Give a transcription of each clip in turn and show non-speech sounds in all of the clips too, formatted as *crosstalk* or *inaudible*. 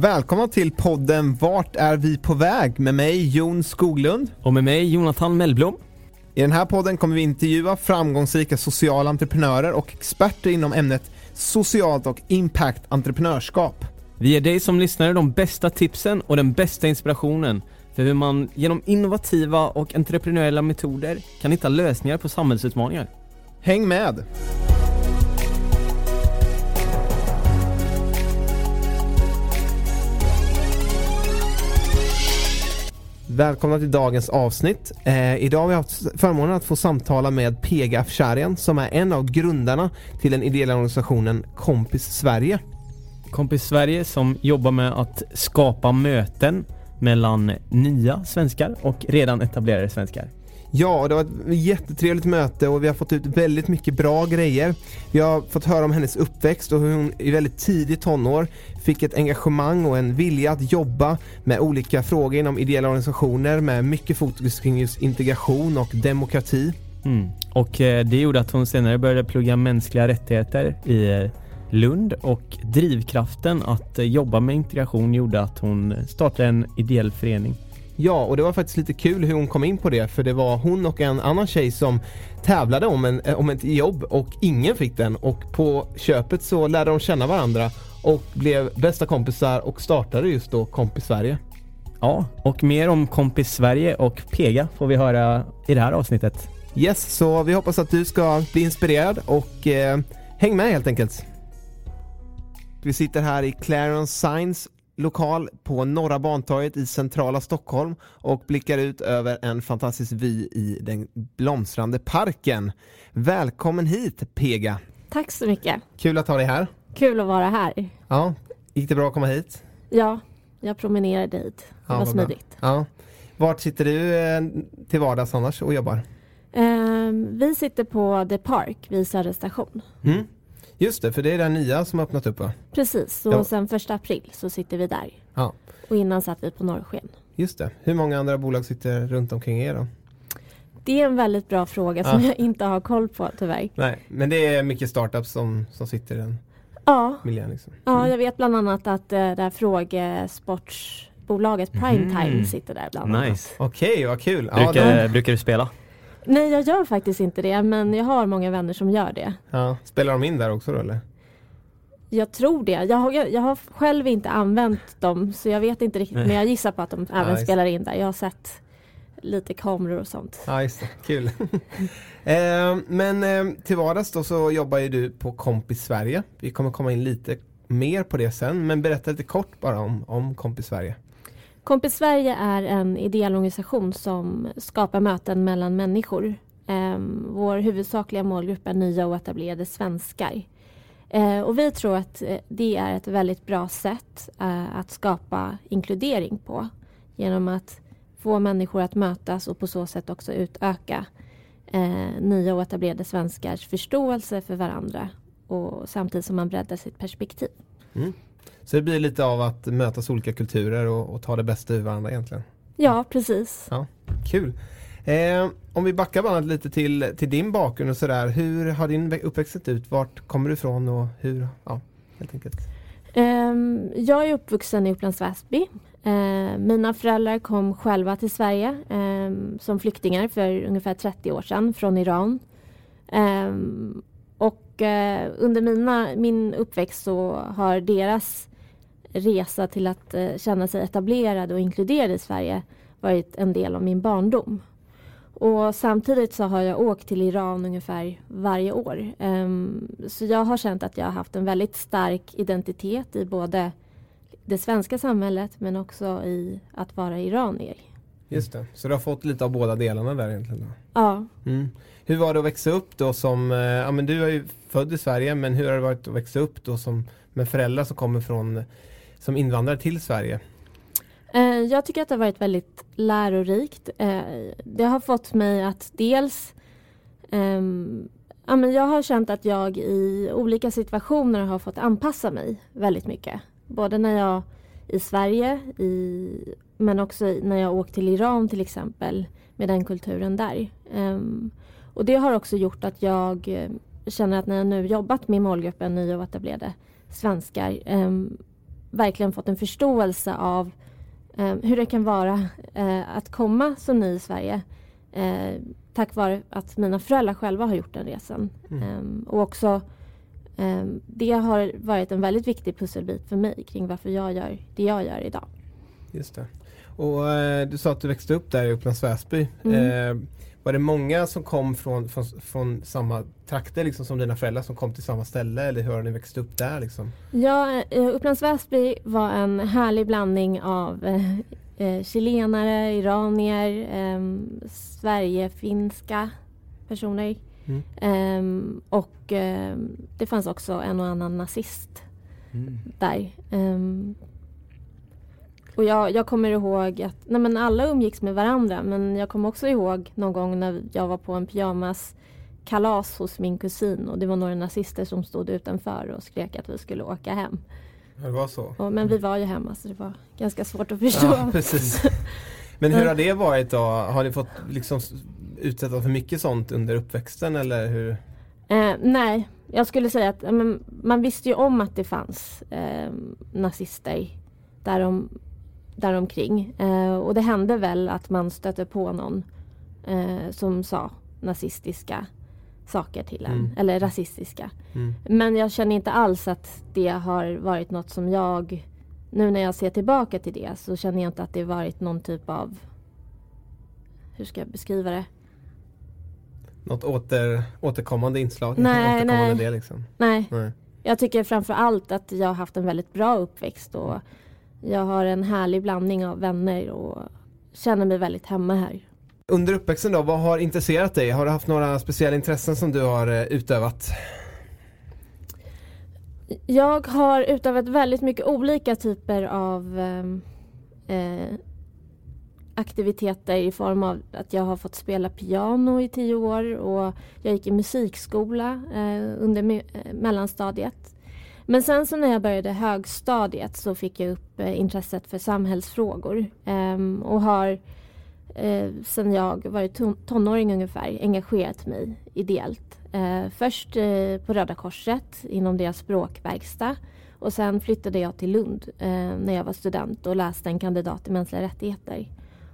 Välkomna till podden Vart är vi på väg? Med mig Jon Skoglund. Och med mig Jonathan Mellblom. I den här podden kommer vi intervjua framgångsrika sociala entreprenörer och experter inom ämnet socialt och impact entreprenörskap. Vi ger dig som lyssnare de bästa tipsen och den bästa inspirationen för hur man genom innovativa och entreprenöriella metoder kan hitta lösningar på samhällsutmaningar. Häng med! Välkomna till dagens avsnitt. Eh, idag har vi haft förmånen att få samtala med Pega Afsharian som är en av grundarna till den ideella organisationen Kompis Sverige. Kompis Sverige som jobbar med att skapa möten mellan nya svenskar och redan etablerade svenskar. Ja, det var ett jättetrevligt möte och vi har fått ut väldigt mycket bra grejer. Vi har fått höra om hennes uppväxt och hur hon i väldigt tidigt tonår fick ett engagemang och en vilja att jobba med olika frågor inom ideella organisationer med mycket fokus kring just integration och demokrati. Mm. Och eh, det gjorde att hon senare började plugga mänskliga rättigheter i eh, Lund och drivkraften att eh, jobba med integration gjorde att hon startade en ideell förening. Ja, och det var faktiskt lite kul hur hon kom in på det för det var hon och en annan tjej som tävlade om, en, om ett jobb och ingen fick den och på köpet så lärde de känna varandra och blev bästa kompisar och startade just då Kompis Sverige. Ja, och mer om Kompis Sverige och Pega får vi höra i det här avsnittet. Yes, så vi hoppas att du ska bli inspirerad och eh, häng med helt enkelt. Vi sitter här i Clarence Science lokal på Norra Bantorget i centrala Stockholm och blickar ut över en fantastisk vy i den blomstrande parken. Välkommen hit Pega! Tack så mycket! Kul att ha dig här! Kul att vara här! Ja, gick det bra att komma hit? Ja, jag promenerade hit. Det ja, var smidigt. Ja. Vart sitter du eh, till vardags annars och jobbar? Um, vi sitter på The Park vid Södra station. Mm. Just det, för det är den nya som har öppnat upp va? Precis, så ja. sen första april så sitter vi där. Ja. Och innan satt vi på Norrsken. Just det. Hur många andra bolag sitter runt omkring er då? Det är en väldigt bra fråga som ja. jag inte har koll på tyvärr. Nej, men det är mycket startups som, som sitter i den ja. miljön. Liksom. Mm. Ja, jag vet bland annat att äh, det här frågesportsbolaget Primetime mm. sitter där bland nice. annat. Okej, okay, vad kul. Brukar, ja, brukar du spela? Nej, jag gör faktiskt inte det, men jag har många vänner som gör det. Ja. Spelar de in där också då eller? Jag tror det. Jag har, jag har själv inte använt dem så jag vet inte riktigt men jag gissar på att de även ja, spelar in där. Jag har sett lite kameror och sånt. Ja just det, kul. *laughs* eh, men eh, till vardags då så jobbar ju du på Kompis Sverige. Vi kommer komma in lite mer på det sen men berätta lite kort bara om, om Kompis Sverige. Kompis Sverige är en ideell organisation som skapar möten mellan människor. Ehm, vår huvudsakliga målgrupp är nya och etablerade svenskar. Eh, och vi tror att eh, det är ett väldigt bra sätt eh, att skapa inkludering på. Genom att få människor att mötas och på så sätt också utöka nya och etablerade svenskars förståelse för varandra och samtidigt som man breddar sitt perspektiv. Mm. Så det blir lite av att mötas olika kulturer och, och ta det bästa ur varandra egentligen? Ja, precis. Ja, Kul! Eh, om vi backar bara lite till, till din bakgrund och sådär. Hur har din uppväxt sett ut? Vart kommer du ifrån och hur? Ja, helt enkelt. Um, jag är uppvuxen i Upplands Väsby. Uh, mina föräldrar kom själva till Sverige um, som flyktingar för ungefär 30 år sedan från Iran. Um, och uh, under mina, min uppväxt så har deras resa till att uh, känna sig etablerade och inkluderade i Sverige varit en del av min barndom. Och samtidigt så har jag åkt till Iran ungefär varje år. Um, så jag har känt att jag har haft en väldigt stark identitet i både det svenska samhället men också i att vara iranier. Just det, så du har fått lite av båda delarna där egentligen? Då. Ja. Mm. Hur var det att växa upp då som, eh, ja men du är ju född i Sverige men hur har det varit att växa upp då som med föräldrar som kommer från som invandrare till Sverige? Eh, jag tycker att det har varit väldigt lärorikt. Eh, det har fått mig att dels ehm, ja, men jag har känt att jag i olika situationer har fått anpassa mig väldigt mycket. Både när jag i Sverige i, men också när jag åkt till Iran till exempel med den kulturen där. Um, och det har också gjort att jag eh, känner att när jag nu jobbat med målgruppen nya och etablerade svenskar um, verkligen fått en förståelse av um, hur det kan vara uh, att komma som ny i Sverige uh, tack vare att mina föräldrar själva har gjort den resan. Mm. och också Ehm, det har varit en väldigt viktig pusselbit för mig kring varför jag gör det jag gör idag. Just det. Och eh, du sa att du växte upp där i Upplands Väsby. Mm. Eh, var det många som kom från, från, från samma trakter liksom, som dina föräldrar som kom till samma ställe eller hur har ni växt upp där? Liksom? Ja, eh, Upplands Väsby var en härlig blandning av eh, eh chilenare, iranier, eh, Sverigefinska personer. Mm. Um, och um, det fanns också en och annan nazist mm. där. Um, och jag, jag, kommer ihåg att nej men alla umgicks med varandra men jag kommer också ihåg någon gång när jag var på en pyjamas kalas hos min kusin och det var några nazister som stod utanför och skrek att vi skulle åka hem. Det var så? Och, men vi var ju hemma så det var ganska svårt att förstå. Ja, precis. *laughs* Men hur har det varit då? Har ni fått liksom utsättas för mycket sånt under uppväxten eller hur? Eh, nej, jag skulle säga att men, man visste ju om att det fanns eh, nazister därom, däromkring. Eh, och det hände väl att man stötte på någon eh, som sa nazistiska saker till en, mm. eller rasistiska. Mm. Men jag känner inte alls att det har varit något som jag, nu när jag ser tillbaka till det så känner jag inte att det varit någon typ av, hur ska jag beskriva det? något åter, återkommande inslag? Nej, återkommande nej. Del, liksom. nej. nej. Jag tycker framför allt att jag har haft en väldigt bra uppväxt och jag har en härlig blandning av vänner och känner mig väldigt hemma här. Under uppväxten då, vad har intresserat dig? Har du haft några speciella intressen som du har eh, utövat? Jag har utövat väldigt mycket olika typer av ehm, eh, aktiviteter i form av att jag har fått spela piano i tio år och jag gick i musikskola eh, under me eh, mellanstadiet. Men sen så när jag började högstadiet så fick jag upp eh, intresset för samhällsfrågor eh, och har eh, sen jag var tonåring ungefär engagerat mig ideellt. Eh, först eh, på Röda Korset inom deras språkverkstad och sen flyttade jag till Lund eh, när jag var student och läste en kandidat i mänskliga rättigheter.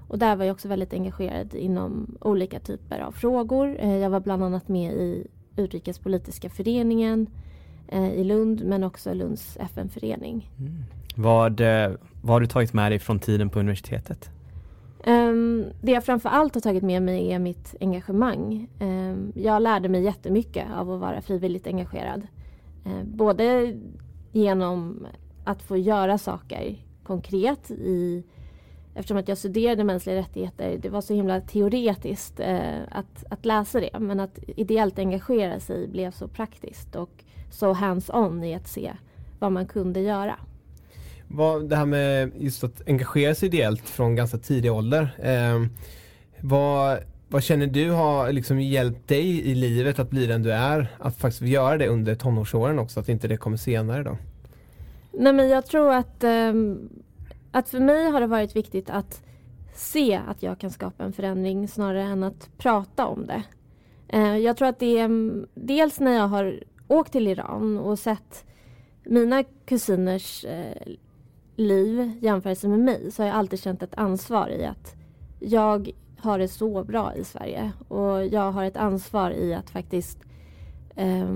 Och där var jag också väldigt engagerad inom olika typer av frågor. Eh, jag var bland annat med i Utrikespolitiska föreningen eh, i Lund men också Lunds FN-förening. Mm. Vad, eh, vad har du tagit med dig från tiden på universitetet? Um, det jag framför allt har tagit med mig är mitt engagemang. Um, jag lärde mig jättemycket av att vara frivilligt engagerad. Uh, både genom att få göra saker konkret i eftersom att jag studerade mänskliga rättigheter, det var så himla teoretiskt eh, att, att läsa det. Men att ideellt engagera sig blev så praktiskt och så hands-on i att se vad man kunde göra. Vad, det här med just att engagera sig ideellt från ganska tidig ålder. Eh, vad, vad känner du har liksom hjälpt dig i livet att bli den du är? Att faktiskt göra det under tonårsåren också, att inte det kommer senare då? Nej men jag tror att eh, att för mig har det varit viktigt att se att jag kan skapa en förändring snarare än att prata om det. Eh, jag tror att det är mm, dels när jag har åkt till Iran och sett mina kusiners eh, liv jämfört med mig så har jag alltid känt ett ansvar i att jag har det så bra i Sverige och jag har ett ansvar i att faktiskt eh,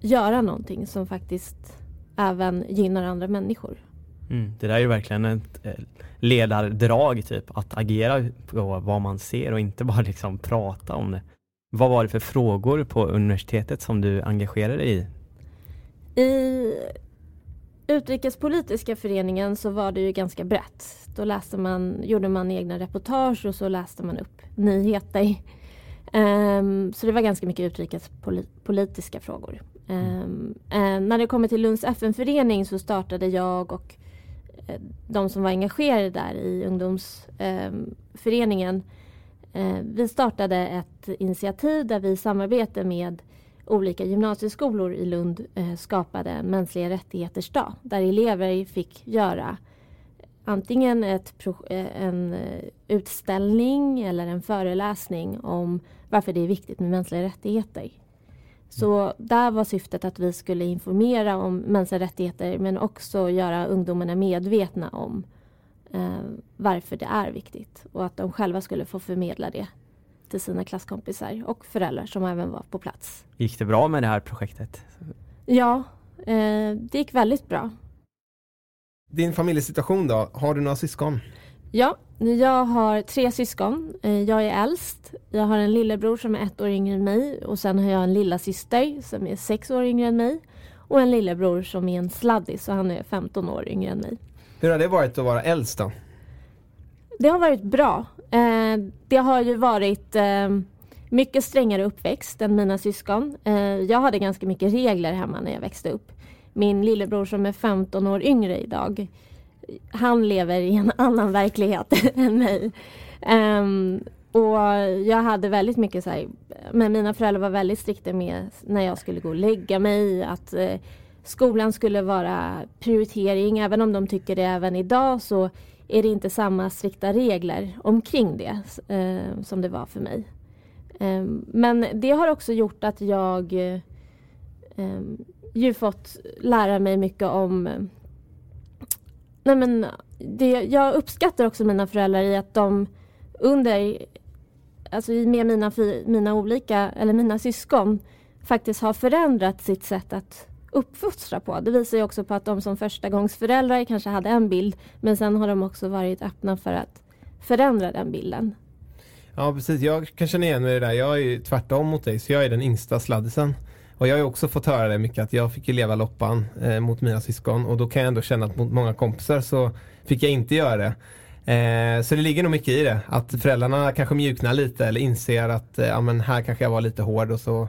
göra någonting som faktiskt även gynnar andra människor. Mm, det där är ju verkligen ett eh, ledardrag typ, att agera på vad man ser och inte bara liksom prata om det. Vad var det för frågor på universitetet som du engagerade dig i? I Utrikespolitiska föreningen så var det ju ganska brett. Då läste man, gjorde man egna reportage och så läste man upp nyheter. Um, så det var ganska mycket utrikespolitiska frågor. Um, um, när det kommer till Lunds FN-förening så startade jag och eh, de som var engagerade där i ungdomsföreningen ehm, Eh, vi startade ett initiativ där vi i samarbete med olika gymnasieskolor i Lund eh, skapade mänskliga rättigheters dag där elever fick göra antingen ett, eh, en eh, utställning eller en föreläsning om varför det är viktigt med mänskliga rättigheter. Så där var syftet att vi skulle informera om mänskliga rättigheter men också göra ungdomarna medvetna om eh, varför det är viktigt och att de själva skulle få förmedla det till sina klasskompisar och föräldrar som även var på plats. Gick det bra med det här projektet? Ja, eh, det gick väldigt bra. Din familjesituation då? Har du några syskon? Ja, jag har tre syskon. Eh, jag är äldst. Jag har en lillebror som är ett år yngre än mig och sen har jag en lilla syster som är sex år yngre än mig och en lillebror som är en sladdis och han är 15 år yngre än mig. Hur har det varit att vara äldst då? Det har varit bra. Eh, det har ju varit eh, mycket strängare uppväxt än mina syskon. Eh, jag hade ganska mycket regler hemma när jag växte upp. Min lillebror som är 15 år yngre idag han lever i en *laughs* annan verklighet *laughs* än mig. Um, och jag hade väldigt mycket så här, men mina föräldrar var väldigt strikta med när jag skulle gå och lägga mig, att eh, skolan skulle vara prioritering. Även om de tycker det även idag så är det inte samma strikta regler omkring det eh, som det var för mig. Eh, men det har också gjort att jag eh, eh ju fått lära mig mycket om eh, Nej men det, jag uppskattar också mina föräldrar i att de under, alltså med mina, mina olika, eller mina syskon faktiskt har förändrat sitt sätt att uppfostra på. Det visar ju också på att de som förstagångsföräldrar kanske hade en bild men sen har de också varit öppna för att förändra den bilden. Ja precis, jag kan känna igen mig i det där. Jag är ju tvärtom mot dig så jag är den yngsta sladdisen. Och jag har ju också fått höra det mycket att jag fick ju leva loppan eh, mot mina syskon och då kan jag ändå känna att mot många kompisar så fick jag inte göra det. Eh, så det ligger nog mycket i det. Att föräldrarna kanske mjuknar lite eller inser att eh, ja, men här kanske jag var lite hård och så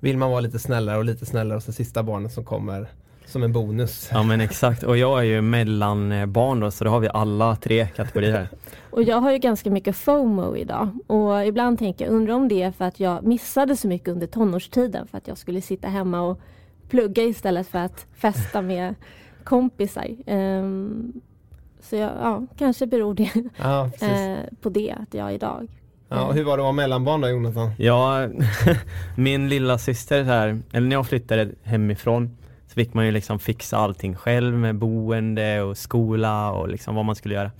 vill man vara lite snällare och lite snällare och så sista barnet som kommer som en bonus. Ja men exakt och jag är ju mellanbarn då så då har vi alla tre kategorier. *laughs* och jag har ju ganska mycket FOMO idag och ibland tänker jag, undrar om det är för att jag missade så mycket under tonårstiden för att jag skulle sitta hemma och plugga istället för att festa med kompisar. Um, så jag, ja, kanske beror det ja, uh, på det att jag idag Ja, hur var det att vara mellanbarn då Jonathan? Ja, *laughs* min lilla syster här, eller när jag flyttade hemifrån så fick man ju liksom fixa allting själv med boende och skola och liksom vad man skulle göra.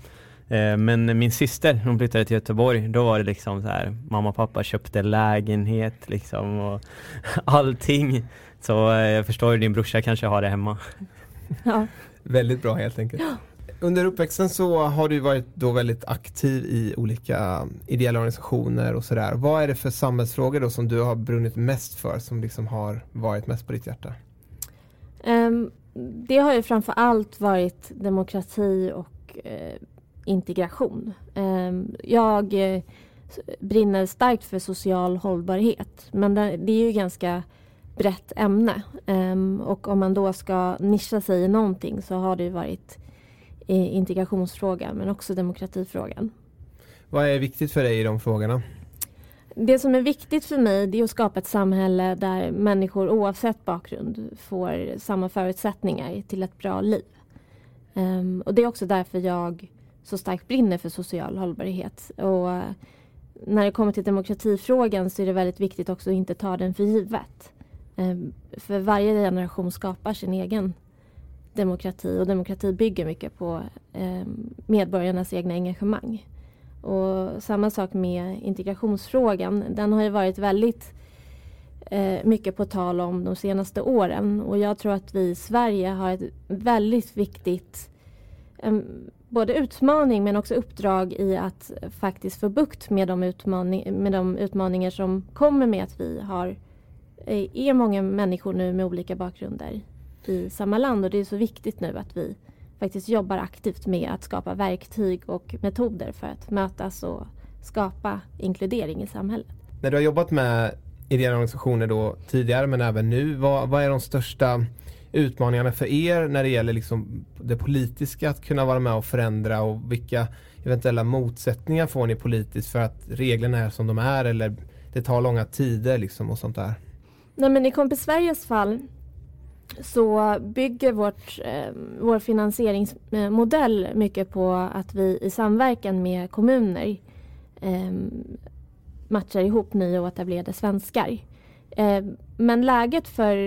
Eh, men min syster, hon flyttade till Göteborg, då var det liksom så här, mamma och pappa köpte lägenhet liksom och *laughs* allting. Så eh, jag förstår ju din brorsa kanske har det hemma. Ja. väldigt bra helt enkelt. Ja. Under uppväxten så har du varit då väldigt aktiv i olika ideella organisationer och sådär. Vad är det för samhällsfrågor då som du har brunnit mest för som liksom har varit mest på ditt hjärta? Um, det har ju framför allt varit demokrati och uh, integration. Um, jag uh, brinner starkt för social hållbarhet men det, det är ju ganska brett ämne um, och om man då ska nischa sig i någonting så har det varit uh, integrationsfrågan men också demokratifrågan. Vad är viktigt för dig i de frågorna? Det som är viktigt för mig det är att skapa ett samhälle där människor oavsett bakgrund får samma förutsättningar till ett bra liv. Um, och Det är också därför jag så starkt brinner för social hållbarhet. Och uh, när det kommer till demokratifrågan så är det väldigt viktigt också att inte ta den för givet. Um, för varje generation skapar sin egen demokrati och demokrati bygger mycket på ehm, medborgarnas egna engagemang. Och samma sak med integrationsfrågan. Den har ju varit väldigt eh, mycket på tal om de senaste åren. Och jag tror att vi i Sverige har ett väldigt viktigt eh, både utmaning men också uppdrag i att faktiskt få bukt med de, utmaning, med de utmaningar som kommer med att vi har eh, är många människor nu med olika bakgrunder i samma land och det är så viktigt nu att vi faktiskt jobbar aktivt med att skapa verktyg och metoder för att mötas och skapa inkludering i samhället. När du har jobbat med ideella organisationer då tidigare men även nu. Vad, vad är de största utmaningarna för er när det gäller liksom det politiska att kunna vara med och förändra och vilka eventuella motsättningar får ni politiskt för att reglerna är som de är eller det tar långa tider liksom och sånt där? Nej men i Kompis Sveriges fall så bygger vårt, eh, vår finansieringsmodell mycket på att vi i samverkan med kommuner eh, matchar ihop nya och etablerade svenskar. Eh, men läget för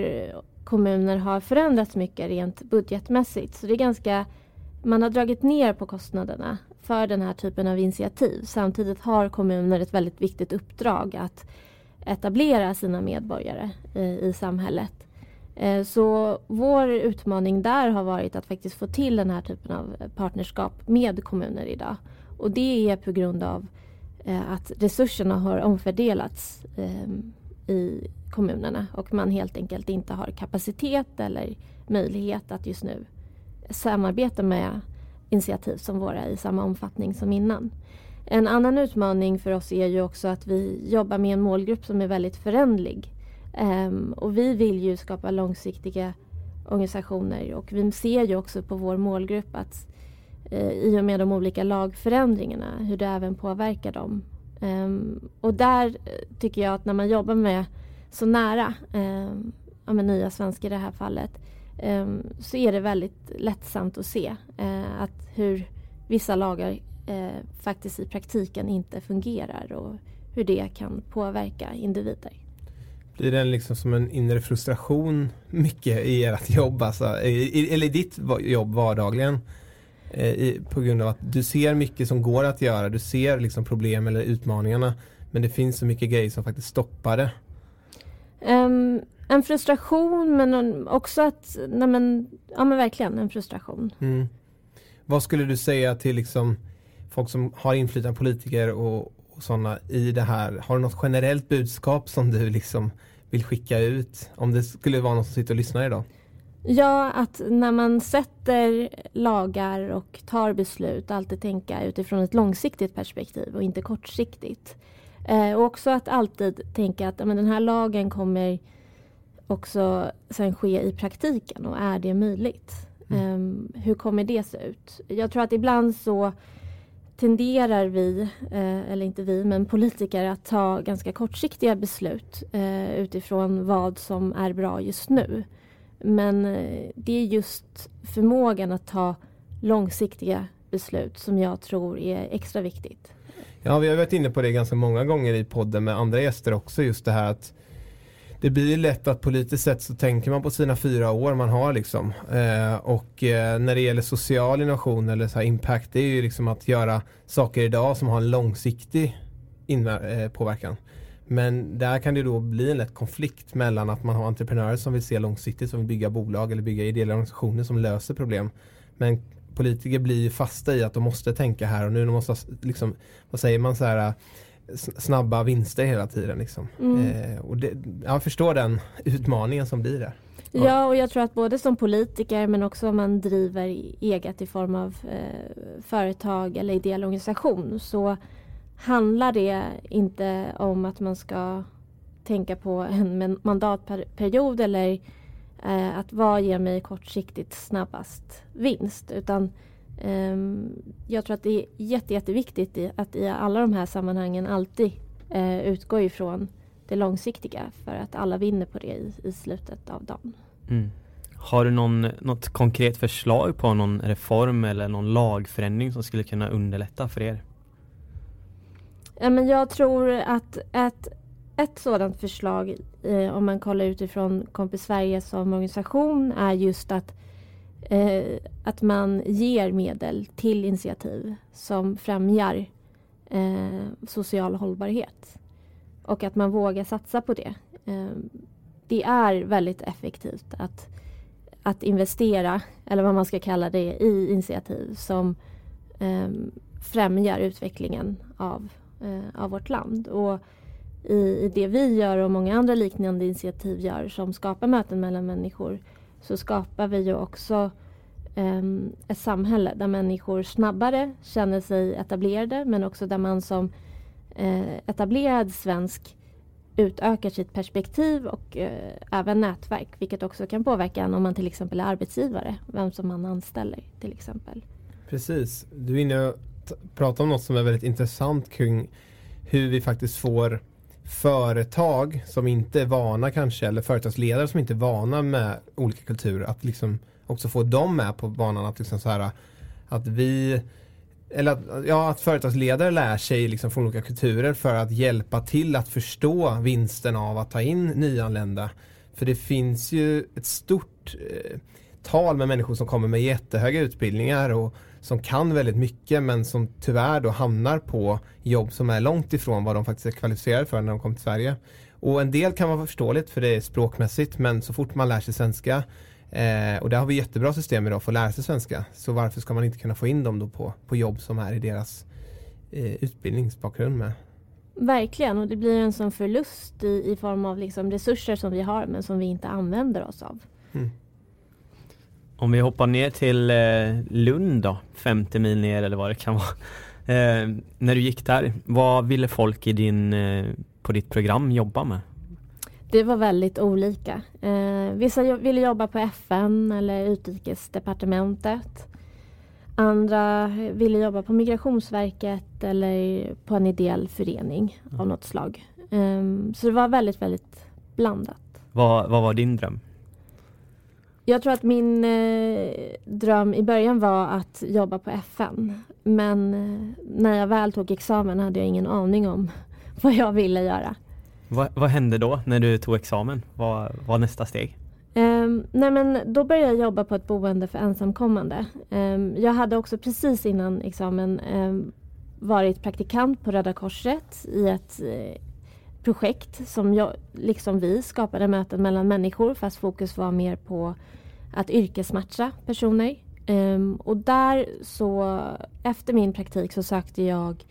kommuner har förändrats mycket rent budgetmässigt. Så det är ganska, man har dragit ner på kostnaderna för den här typen av initiativ. Samtidigt har kommuner ett väldigt viktigt uppdrag att etablera sina medborgare i, i samhället. Eh, så vår utmaning där har varit att faktiskt få till den här typen av eh, partnerskap med kommuner idag. Och det är på grund av eh, att resurserna har omfördelats ehm, i kommunerna och man helt enkelt inte har kapacitet eller möjlighet att just nu samarbeta med initiativ som våra i samma omfattning som innan. En annan utmaning för oss är ju också att vi jobbar med en målgrupp som är väldigt förändlig. Um, och vi vill ju skapa långsiktiga organisationer och vi ser ju också på vår målgrupp att uh, i och med de olika lagförändringarna hur det även påverkar dem. Um, och där eh, tycker jag att när man jobbar med så nära um, ja, med nya svenskar i det här fallet så är det väldigt lättsamt att se uh, att hur vissa lagar uh, faktiskt i praktiken inte fungerar och hur det kan påverka individer. Blir det liksom som en inre frustration mycket i ert jobb, alltså, eller i ditt jobb vardagligen? Eh, I, på grund av att du ser mycket som går att göra, du ser liksom problem eller utmaningarna men det finns så mycket grejer som faktiskt stoppar det. Um, en frustration men också att, nej men, ja men verkligen en frustration. Mm. Vad skulle du säga till liksom folk som har inflytande politiker och sådana i det här? Har du något generellt budskap som du liksom vill skicka ut? Om det skulle vara någon som sitter och lyssnar idag? Ja, att när man sätter lagar och tar beslut alltid tänka utifrån ett långsiktigt perspektiv och inte kortsiktigt. Eh, och också att alltid tänka att men, den här lagen kommer också sen ske i praktiken och är det möjligt? Mm. Eh, hur kommer det se ut? Jag tror att ibland så tenderar vi, eh, eller inte vi, men politiker att ta ganska kortsiktiga beslut eh, utifrån vad som är bra just nu. Men eh, det är just förmågan att ta långsiktiga beslut som jag tror är extra viktigt. Ja, vi har varit inne på det ganska många gånger i podden med andra gäster också, just det här att det blir lätt att politiskt sett så tänker man på sina fyra år man har liksom. Eh, och eh, när det gäller social innovation eller så impact, det är ju liksom att göra saker idag som har en långsiktig eh, påverkan. Men där kan det då bli en lätt konflikt mellan att man har entreprenörer som vill se långsiktigt, som vill bygga bolag eller bygga ideella organisationer som löser problem. Men politiker blir ju fasta i att de måste tänka här och nu, de måste liksom, vad säger man så här snabba vinster hela tiden. Liksom. Mm. Eh, och det, jag förstår den utmaningen som blir där. Ja, och jag tror att både som politiker men också om man driver eget i form av eh, företag eller ideell organisation så handlar det inte om att man ska tänka på en mandatperiod eller eh, att vad ger mig kortsiktigt snabbast vinst utan jag tror att det är jätte, jätteviktigt att i alla de här sammanhangen alltid eh, utgå ifrån det långsiktiga för att alla vinner på det i, i slutet av dagen. Mm. Har du någon, något konkret förslag på någon reform eller någon lagförändring som skulle kunna underlätta för er? Ja, men jag tror att ett, ett sådant förslag, eh, om man kollar utifrån Kompis Sverige som organisation, är just att eh, att man ger medel till initiativ som främjar eh, social hållbarhet. Och att man vågar satsa på det. Eh, det är väldigt effektivt att, att investera, eller vad man ska kalla det, i initiativ som eh, främjar utvecklingen av, eh, av vårt land. Och i, i det vi gör och många andra liknande initiativ gör som skapar möten mellan människor så skapar vi ju också Ehm, ett samhälle där människor snabbare känner sig etablerade men också där man som eh, etablerad svensk utökar sitt perspektiv och eh, även nätverk vilket också kan påverka en om man till exempel är arbetsgivare, vem som man anställer till exempel. Precis, du är inne och pratar om något som är väldigt intressant kring hur vi faktiskt får företag som inte är vana kanske eller företagsledare som inte är vana med olika kulturer att liksom också få dem med på banan att liksom så här att vi eller att, ja, att företagsledare lär sig liksom från olika kulturer för att hjälpa till att förstå vinsten av att ta in nyanlända. För det finns ju ett stort eh, tal med människor som kommer med jättehöga utbildningar och som kan väldigt mycket men som tyvärr då hamnar på jobb som är långt ifrån vad de faktiskt är kvalificerade för när de kommer till Sverige. Och en del kan vara förståeligt för det är språkmässigt men så fort man lär sig svenska eh, och där har vi jättebra system idag för att lära sig svenska. Så varför ska man inte kunna få in dem då på, på jobb som är i deras eh, utbildningsbakgrund med? Verkligen och det blir en sån förlust i, i form av liksom resurser som vi har men som vi inte använder oss av. Mm. Om vi hoppar ner till eh, Lund då, 50 mil ner eller vad det kan vara. Eh, när du gick där, vad ville folk i din, eh, på ditt program jobba med? Det var väldigt olika. Eh, vissa ville jobba på FN eller Utrikesdepartementet. Andra ville jobba på Migrationsverket eller på en ideell förening mm. av något slag. Um, så det var väldigt, väldigt blandat. Vad, vad var din dröm? Jag tror att min eh, dröm i början var att jobba på FN. Men eh, när jag väl tog examen hade jag ingen aning om *laughs* vad jag ville göra. Va, vad hände då när du tog examen? Vad var nästa steg? Um, nej men då började jag jobba på ett boende för ensamkommande. Um, jag hade också precis innan examen um, varit praktikant på Röda Korset i ett uh, projekt som jag, liksom vi, skapade möten mellan människor fast fokus var mer på att yrkesmatcha personer. Um, och där så, efter min praktik så sökte jag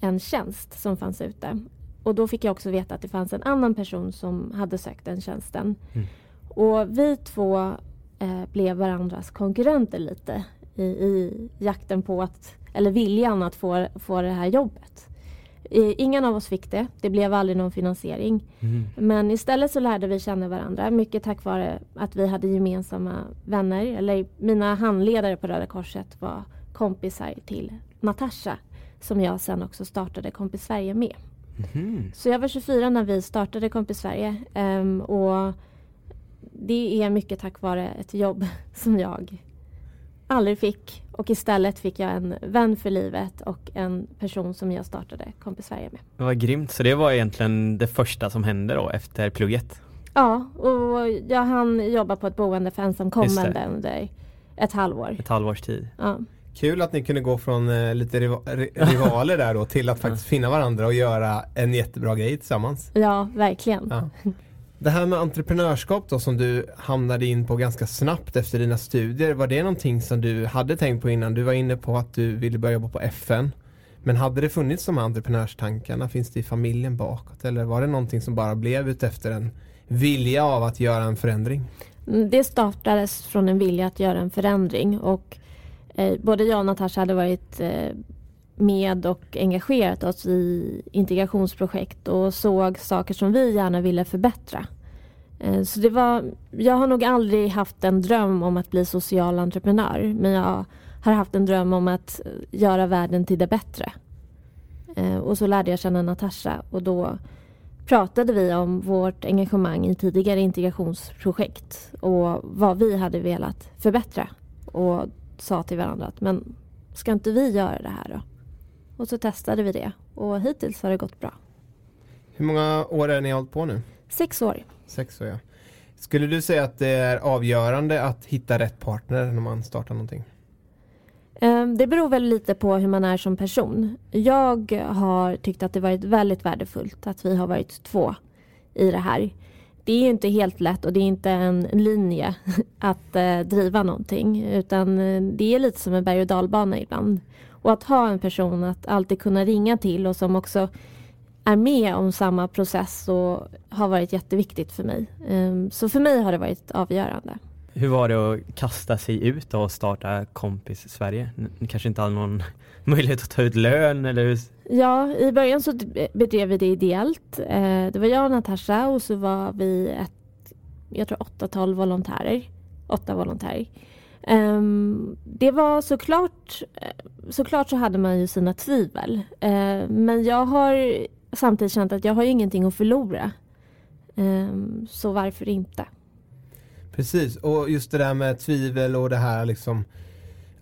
en tjänst som fanns ute. Och då fick jag också veta att det fanns en annan person som hade sökt den tjänsten. Mm. Och vi två eh, blev varandras konkurrenter lite i, i jakten på att, eller viljan att få, få det här jobbet. Ingen av oss fick det. Det blev aldrig någon finansiering. Mm. Men istället så lärde vi känna varandra. Mycket tack vare att vi hade gemensamma vänner. Eller mina handledare på Röda Korset var kompisar till Natasha. Som jag sen också startade Kompis Sverige med. Mm. Så jag var 24 när vi startade Kompis Sverige. Um, och det är mycket tack vare ett jobb *laughs* som jag aldrig fick och istället fick jag en vän för livet och en person som jag startade Kompis Sverige med. Det var grymt, så det var egentligen det första som hände då efter plugget? Ja, och jag hann jobba på ett boende för ensamkommande under ett halvår. Ett halvårs tid. Ja. Kul att ni kunde gå från eh, lite rivaler där då till att faktiskt finna varandra och göra en jättebra grej tillsammans. Ja, verkligen. Ja. Det här med entreprenörskap då som du hamnade in på ganska snabbt efter dina studier. Var det någonting som du hade tänkt på innan? Du var inne på att du ville börja jobba på FN. Men hade det funnits de här entreprenörstankarna? Finns det i familjen bakåt? Eller var det någonting som bara blev utefter en vilja av att göra en förändring? Mm, det startades från en vilja att göra en förändring och eh, både jag och Natasha hade varit eh, med och engagerat oss i integrationsprojekt och såg saker som vi gärna ville förbättra. Eh, så det var, jag har nog aldrig haft en dröm om att bli social entreprenör men jag har haft en dröm om att eh, göra världen till det bättre. Eh, och så lärde jag känna Natasha och då pratade vi om vårt engagemang i tidigare integrationsprojekt och vad vi hade velat förbättra och sa till varandra att men ska inte vi göra det här då? Och så testade vi det och hittills har det gått bra. Hur många år är ni hållit på nu? Sex år. Sex år ja. Skulle du säga att det är avgörande att hitta rätt partner när man startar någonting? Ehm, det beror väl lite på hur man är som person. Jag har tyckt att det varit väldigt värdefullt att vi har varit två i det här. Det är ju inte helt lätt och det är inte en linje *laughs* att eh, driva någonting utan eh, det är lite som en berg och dalbana ibland. Och att ha en person att alltid kunna ringa till och som också är med om samma process och har varit jätteviktigt för mig. Eh, så för mig har det varit avgörande. Hur var det att kasta sig ut och starta Kompis Sverige? Ni kanske inte hade någon *laughs* möjlighet att ta ut lön eller hur? Ja, i början så bedrev vi det ideellt. Eh, det var jag och Natasha och så var vi ett, jag tror åtta-tal volontärer. Åtta volontärer. Ehm, det var såklart, eh, såklart så hade man ju sina tvivel. Eh, men jag har samtidigt känt att jag har ingenting att förlora. Ehm, så varför inte? Precis, och just det där med tvivel och det här liksom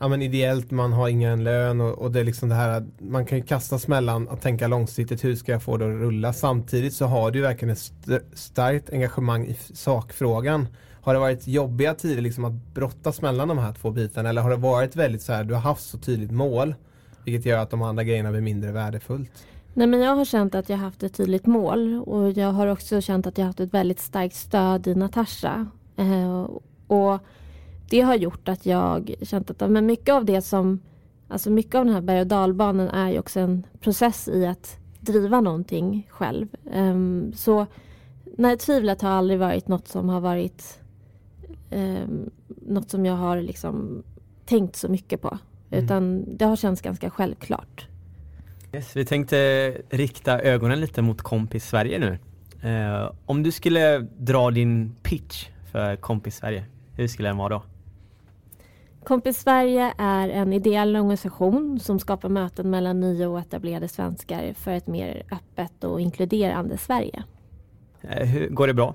Ja men ideellt, man har ingen lön och, och det är liksom det här man kan ju kastas mellan att tänka långsiktigt, hur ska jag få det att rulla? Samtidigt så har du verkligen ett st starkt engagemang i sakfrågan. Har det varit jobbiga tider liksom att brottas mellan de här två bitarna eller har det varit väldigt så här, du har haft så tydligt mål vilket gör att de andra grejerna blir mindre värdefullt? Nej men jag har känt att jag haft ett tydligt mål och jag har också känt att jag haft ett väldigt starkt stöd i Natasha. Eh, och det har gjort att jag känt att men mycket av det som Alltså mycket av den här berg och dalbanan är ju också en process i att driva någonting själv. Um, så nej, tvivlet har aldrig varit något som har varit um, något som jag har liksom tänkt så mycket på. Mm. Utan det har känts ganska självklart. Yes, vi tänkte rikta ögonen lite mot Kompis Sverige nu. Uh, om du skulle dra din pitch för Kompis Sverige, hur skulle den vara då? Kompis Sverige är en ideell organisation som skapar möten mellan nya och etablerade svenskar för ett mer öppet och inkluderande Sverige. Uh, hur, går det bra?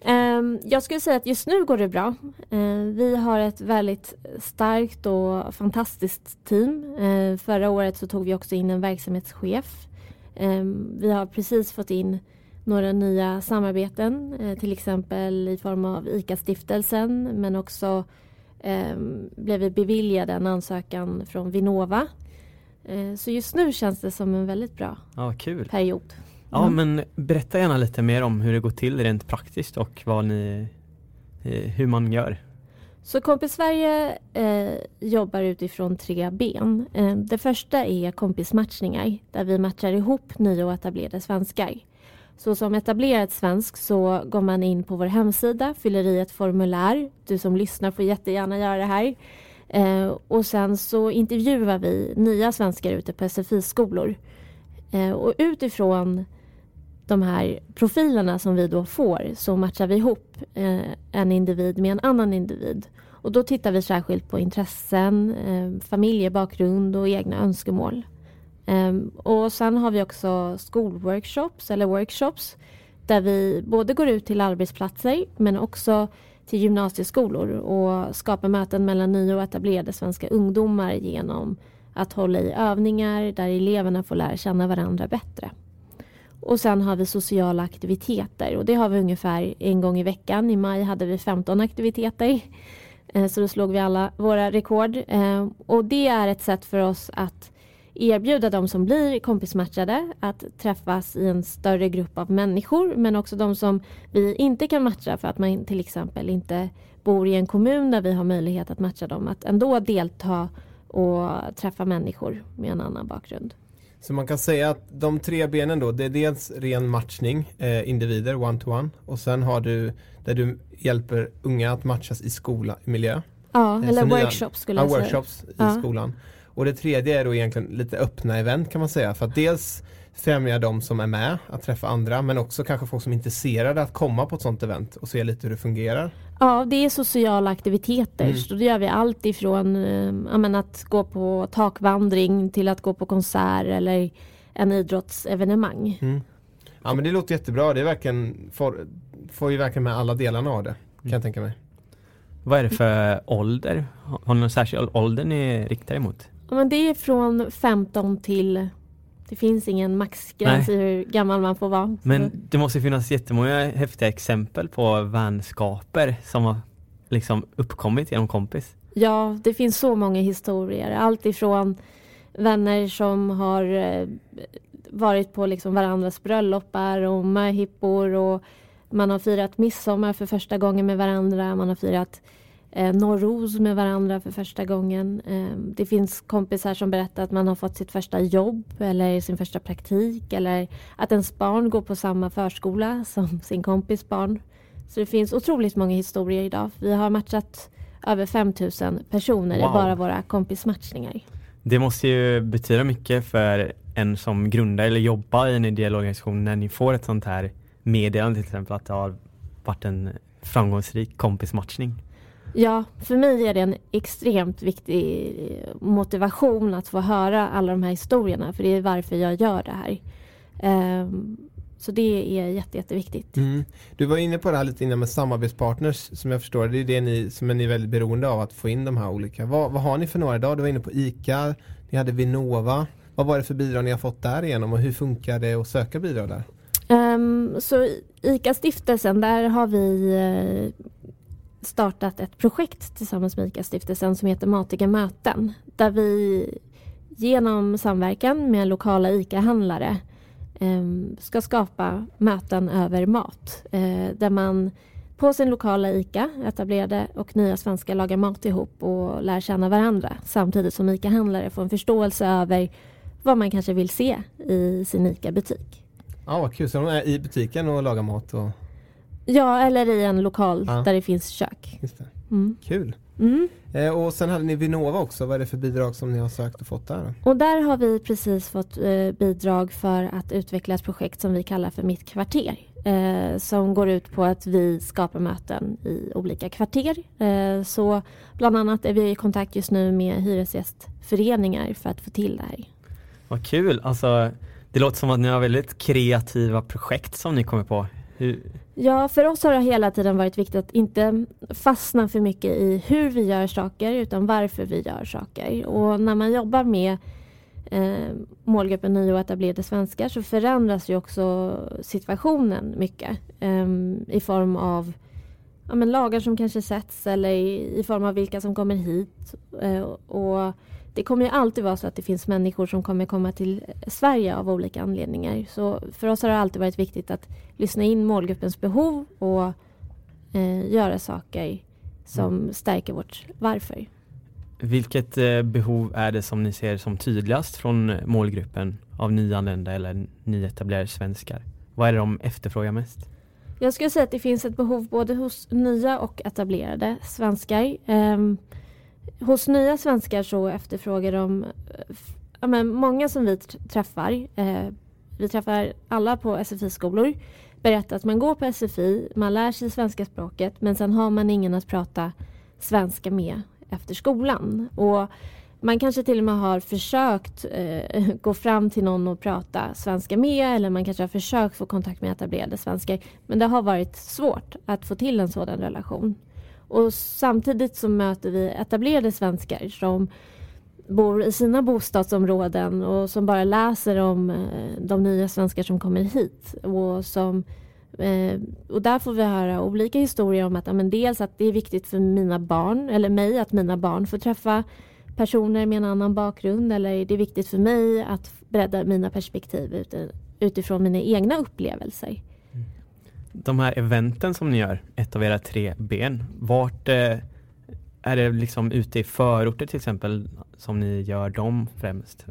Ehm, jag skulle säga att just nu går det bra. Ehm, vi har ett väldigt starkt och fantastiskt team. Ehm, förra året så tog vi också in en verksamhetschef. Vi har precis fått in några nya samarbeten, eh, till exempel i form av ICA-stiftelsen men också blev vi beviljade en ansökan från Vinnova. Så just nu känns det som en väldigt bra ja, kul. period. Ja, mm. men berätta gärna lite mer om hur det går till rent praktiskt och vad ni, eh, hur man gör. Så Kompis Sverige eh, jobbar utifrån tre ben. Eh, det första är kompismatchningar där vi matchar ihop nya och etablerade svenskar. Så som etablerad svensk så går man in på vår hemsida, fyller i ett formulär. Du som lyssnar får jättegärna göra det här. Eh, och sen så intervjuar vi nya svenskar ute på SFI-skolor. Eh, och utifrån de här profilerna som vi då får så matchar vi ihop eh, en individ med en annan individ. Och då tittar vi särskilt på intressen, eh, familjebakgrund och egna önskemål. Um, och sen har vi också skolworkshops eller workshops där vi både går ut till arbetsplatser men också till gymnasieskolor och skapar möten mellan nya och etablerade svenska ungdomar genom att hålla i övningar där eleverna får lära känna varandra bättre. Och sen har vi sociala aktiviteter och det har vi ungefär en gång i veckan. I maj hade vi 15 aktiviteter. Eh, så då slog vi alla våra rekord. Ehm, och det är ett sätt för oss att erbjuda de som blir kompismatchade att träffas i en större grupp av människor men också de som vi inte kan matcha för att man till exempel inte bor i en kommun där vi har möjlighet att matcha dem att ändå delta och träffa människor med en annan bakgrund. Så man kan säga att de tre benen då, det är dels ren matchning, eh, individer, one-to-one. Och sen har du där du hjälper unga att matchas i skola, miljö. Ja, eh, eller workshops skulle ja, jag säga. workshops i ja. skolan. Och det tredje är då egentligen lite öppna event kan man säga. För att dels främja de som är med att träffa andra men också kanske folk som är intresserade att komma på ett sånt event och se lite hur det fungerar. Ja, det är sociala aktiviteter. Mm. Så då gör vi allt ifrån äh, att gå på takvandring till att gå på konsert eller en idrottsevenemang. Mm. Ja men det låter jättebra. Det är verkligen, får, får ju verkligen med alla delarna av det. Kan jag tänka mig. Vad är det för ålder? Har ni någon särskild ålder ni riktar emot? Ja, men det är från 15 till det finns ingen maxgräns Nej. i hur gammal man får vara. Men det måste finnas jättemånga häftiga exempel på vänskaper som har liksom uppkommit genom kompis. Ja, det finns så många historier. Allt ifrån vänner som har eh, varit på liksom varandras bröllopar och möhippor och man har firat midsommar för första gången med varandra. Man har firat eh, Norros med varandra för första gången. Eh, det finns kompisar som berättar att man har fått sitt första jobb eller sin första praktik eller att ens barn går på samma förskola som *laughs* sin kompis barn. Så det finns otroligt många historier idag. Vi har matchat över 5000 personer Wow. i bara våra kompismatchningar. Det måste ju betyda mycket för en som grundar eller jobbar i en ideell organisation när ni får ett sånt här meddelande till exempel att det har varit en framgångsrik kompismatchning. Ja, för mig är det en extremt viktig motivation att få höra alla de här historierna för det är varför jag gör det här. Ehm, så det är jätte, jätteviktigt. Mm. Du var inne på det här lite innan med samarbetspartners som jag förstår det är det ni som är ni väldigt beroende av att få in de här olika. Vad, vad har ni för några idag? Du var inne på ICA, ni hade Vinnova. Vad var det för bidrag ni har fått därigenom och hur funkar det att söka bidrag där? Ehm, så ICA-stiftelsen, där har vi eh, startat ett projekt tillsammans med ICA-stiftelsen som heter Matiga möten. Där vi genom samverkan med lokala ICA-handlare ehm, ska skapa möten över mat. eh, där man på sin lokala ICA, etablerade och nya svenskar lagar mat ihop och lär känna varandra samtidigt som ICA-handlare får en förståelse över vad man kanske vill se i sin ICA-butik. Ja vad kul, så de är i butiken och lagar mat och Ja, eller i en lokal Ja. där det finns kök. just det. Mm. Kul. Mm. Eh, och sen hade ni Vinnova också, vad är det för bidrag som ni har sökt och fått där? Och där har vi precis fått eh, bidrag för att utveckla ett projekt som vi kallar för Mitt kvarter. Eh, som går ut på att vi skapar möten i olika kvarter. Eh, så bland annat är vi i kontakt just nu med hyresgästföreningar för att få till det här. Vad kul! Alltså, det låter som att ni har väldigt kreativa projekt som ni kommer på. Hur, Ja, för oss har det hela tiden varit viktigt att inte fastna för mycket i hur vi gör saker utan varför vi gör saker. Och när man jobbar med eh, målgruppen nya och etablerade svenskar så förändras ju också situationen mycket eh, i form av ja, men lagar som kanske sätts eller i, i form av vilka som kommer hit. Eh, och det kommer ju alltid vara så att det finns människor som kommer komma till Sverige av olika anledningar. Så för oss har det alltid varit viktigt att lyssna in målgruppens behov och eh, göra saker som stärker vårt varför. vilket eh, behov är det som ni ser som tydligast från målgruppen av nyanlända eller nyetablerade svenskar? Vad är det de efterfrågar mest? Jag skulle säga att det finns ett behov både hos nya och etablerade svenskar. Ehm, hos nya svenskar så efterfrågar de, eh, ja, men många som vi träffar, eh, vi träffar alla på SFI-skolor, berättar att man går på SFI, man lär sig svenska språket men sen har man ingen att prata svenska med efter skolan. Och man kanske till och med har försökt eh, *laughs* gå fram till någon och prata svenska med eller man kanske har försökt få kontakt med etablerade svenskar men det har varit svårt att få till en sådan relation. Och samtidigt så möter vi etablerade svenskar som bor i sina bostadsområden och som bara läser om eh, de nya svenskar som kommer hit. Och, som, eh, och där får vi höra olika historier om att ja, men dels att det är viktigt för mina barn, eller mig, att mina barn får träffa personer med en annan bakgrund eller det är viktigt för mig att bredda mina perspektiv ut, utifrån mina egna upplevelser. De här eventen som ni gör, ett av era tre ben, vart eh, är det liksom ute i förorter till exempel som ni gör dem främst?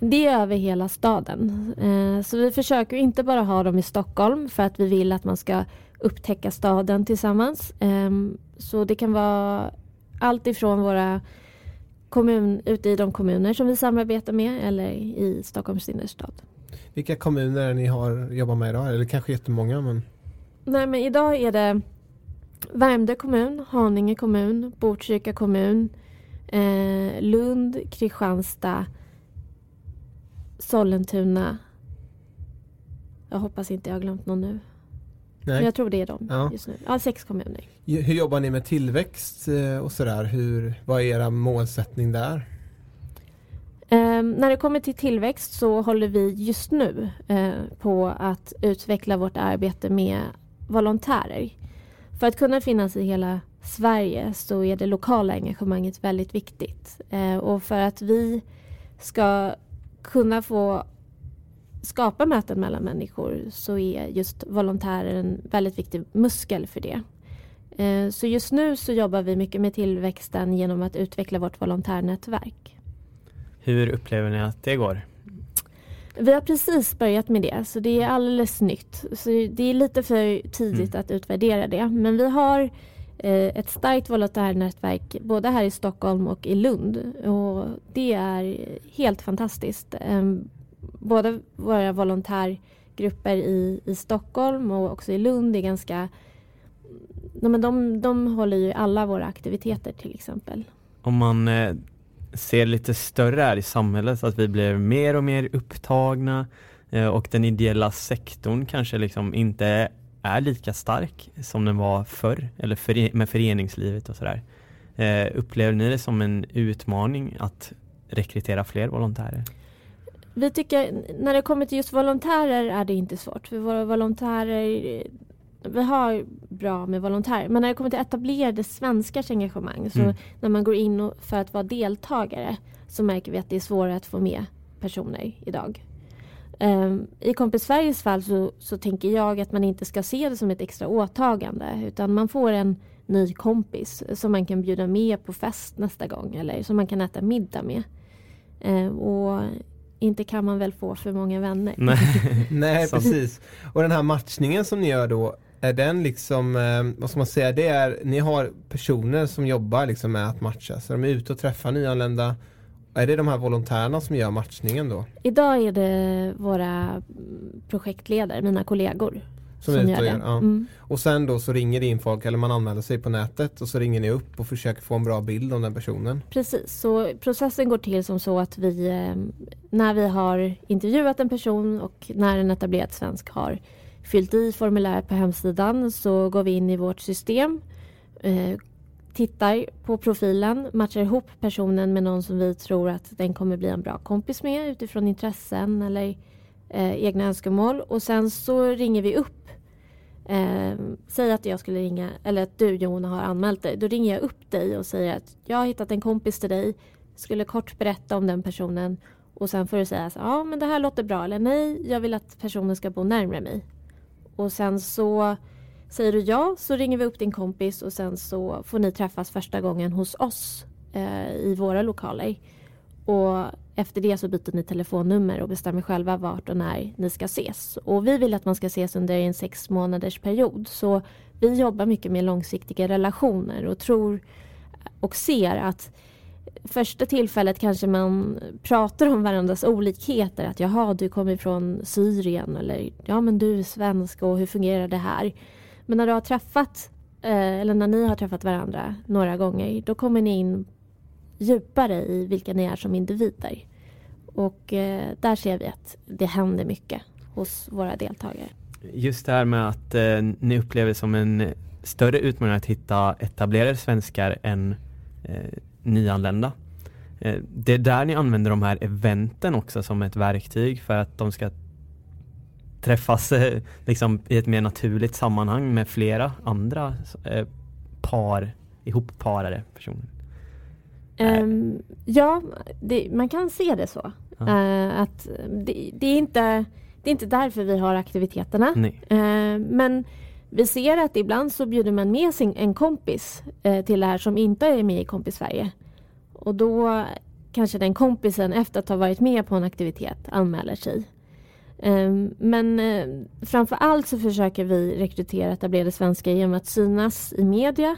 Det är över hela staden. Eh, Så vi försöker inte bara ha dem i Stockholm för att vi vill att man ska upptäcka staden tillsammans. Ehm, Så det kan vara allt ifrån våra kommun, ute i de kommuner som vi samarbetar med eller i Stockholms innerstad. Vilka kommuner ni har jobbat med idag? Eller kanske jättemånga men Nej, men idag är det Värmdö kommun, Haninge kommun, Botkyrka kommun, eh, Lund, Kristianstad, Sollentuna. Jag hoppas inte jag har glömt någon nu. Men nej. jag tror det är de Ja. just nu. Ja, sex kommuner. Hur jobbar ni med tillväxt eh, och sådär? Hur, vad är era målsättning där? Eh, när det kommer till tillväxt så håller vi just nu eh, på att utveckla vårt arbete med volontärer. För att kunna finnas i hela Sverige så är det lokala engagemanget väldigt viktigt. Eh, och för att vi ska kunna få skapa möten mellan människor så är just volontärer en väldigt viktig muskel för det. Eh, så just nu så jobbar vi mycket med tillväxten genom att utveckla vårt volontärnätverk. Hur upplever ni att det går? Vi har precis börjat med det, så det är alldeles nytt. Så det är lite för tidigt mm. att utvärdera det. Men vi har eh, ett starkt volontärnätverk både här i Stockholm och i Lund. Och det är helt fantastiskt. Båda våra volontärgrupper i, i Stockholm och också i Lund är ganska de, de, de håller ju alla våra aktiviteter till exempel. Om man eh, ser lite större här i samhället, att vi blir mer och mer upptagna eh, och den ideella sektorn kanske liksom inte är lika stark som den var förr, eller för, med föreningslivet och sådär. Eh, upplever ni det som en utmaning att rekrytera fler volontärer? Vi tycker, när det kommer till just volontärer är det inte svårt. För våra volontärer vi har bra med volontärer men när det kommer till etablerade svenskars engagemang så mm. när man går in för att vara deltagare så märker vi att det är svårare att få med personer idag. Um, I Kompis Sveriges fall så, så tänker jag att man inte ska se det som ett extra åtagande utan man får en ny kompis som man kan bjuda med på fest nästa gång eller som man kan äta middag med. Um, och inte kan man väl få för många vänner. Nej, *laughs* Nej precis. Och den här matchningen som ni gör då, är den liksom, eh, vad ska man säga, det är, ni har personer som jobbar liksom med att matcha, så de är ute och träffar nyanlända. Är det de här volontärerna som gör matchningen då? Idag är det våra projektledare, mina kollegor. Som, som gör det. Ja. Mm. Och sen då så ringer det in folk eller man anmäler sig på nätet och så ringer ni upp och försöker få en bra bild om den personen. Precis, så processen går till som så att vi eh, när vi har intervjuat en person och när en etablerad svensk har fyllt i formuläret på hemsidan så går vi in i vårt system, eh, tittar på profilen, matchar ihop personen med någon som vi tror att den kommer bli en bra kompis med utifrån intressen eller eh, egna önskemål och sen så ringer vi upp eh, Säg att jag skulle ringa, eller att du Jona har anmält dig. Då ringer jag upp dig och säger att jag har hittat en kompis till dig. Skulle kort berätta om den personen och sen får du säga så ja men det här låter bra eller nej, jag vill att personen ska bo närmare mig. Och sen så säger du ja så ringer vi upp din kompis och sen så får ni träffas första gången hos oss eh, i våra lokaler. Och efter det så byter ni telefonnummer och bestämmer själva vart och när ni ska ses. Och vi vill att man ska ses under en sex månaders period. Så vi jobbar mycket med långsiktiga relationer och tror och ser att första tillfället kanske man pratar om varandras olikheter. Att jaha, du kommer från Syrien eller ja, men du är svensk och hur fungerar det här? Men när du har träffat eh, eller när ni har träffat varandra några gånger, då kommer ni in djupare i vilka ni är som individer. Och eh, där ser vi att det händer mycket hos våra deltagare. Just det här med att eh, ni upplever som en större utmaning att hitta etablerade svenskar än eh, nyanlända. Eh, det är där ni använder de här eventen också som ett verktyg för att de ska träffas eh, liksom, i ett mer naturligt sammanhang med flera andra eh, par, ihopparade personer. Um, ja, det, man kan se det så. Uh, att det, det, är inte, det är inte därför vi har aktiviteterna. Uh, men vi ser att ibland så bjuder man med sin, en kompis uh, till det här som inte är med i Kompis Sverige. Och då kanske den kompisen efter att ha varit med på en aktivitet anmäler sig. Um, men uh, framför allt så försöker vi rekrytera etablerade svenskar genom att synas i media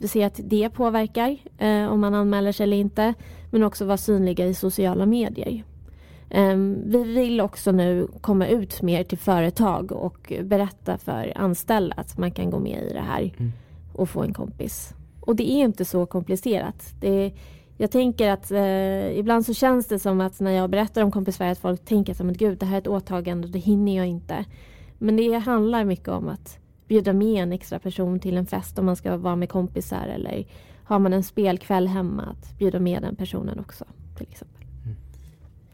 vi ser att det påverkar eh, om man anmäler sig eller inte. Men också vara synliga i sociala medier. Eh, vi vill också nu komma ut mer till företag och berätta för anställda att man kan gå med i det här mm. och få en kompis. Och det är inte så komplicerat. Det, jag tänker att eh, ibland så känns det som att när jag berättar om Kompis Sverige att folk tänker att gud det här är ett åtagande och det hinner jag inte. Men det handlar mycket om att bjuda med en extra person till en fest om man ska vara med kompisar eller har man en spelkväll hemma att bjuda med den personen också till exempel. Mm.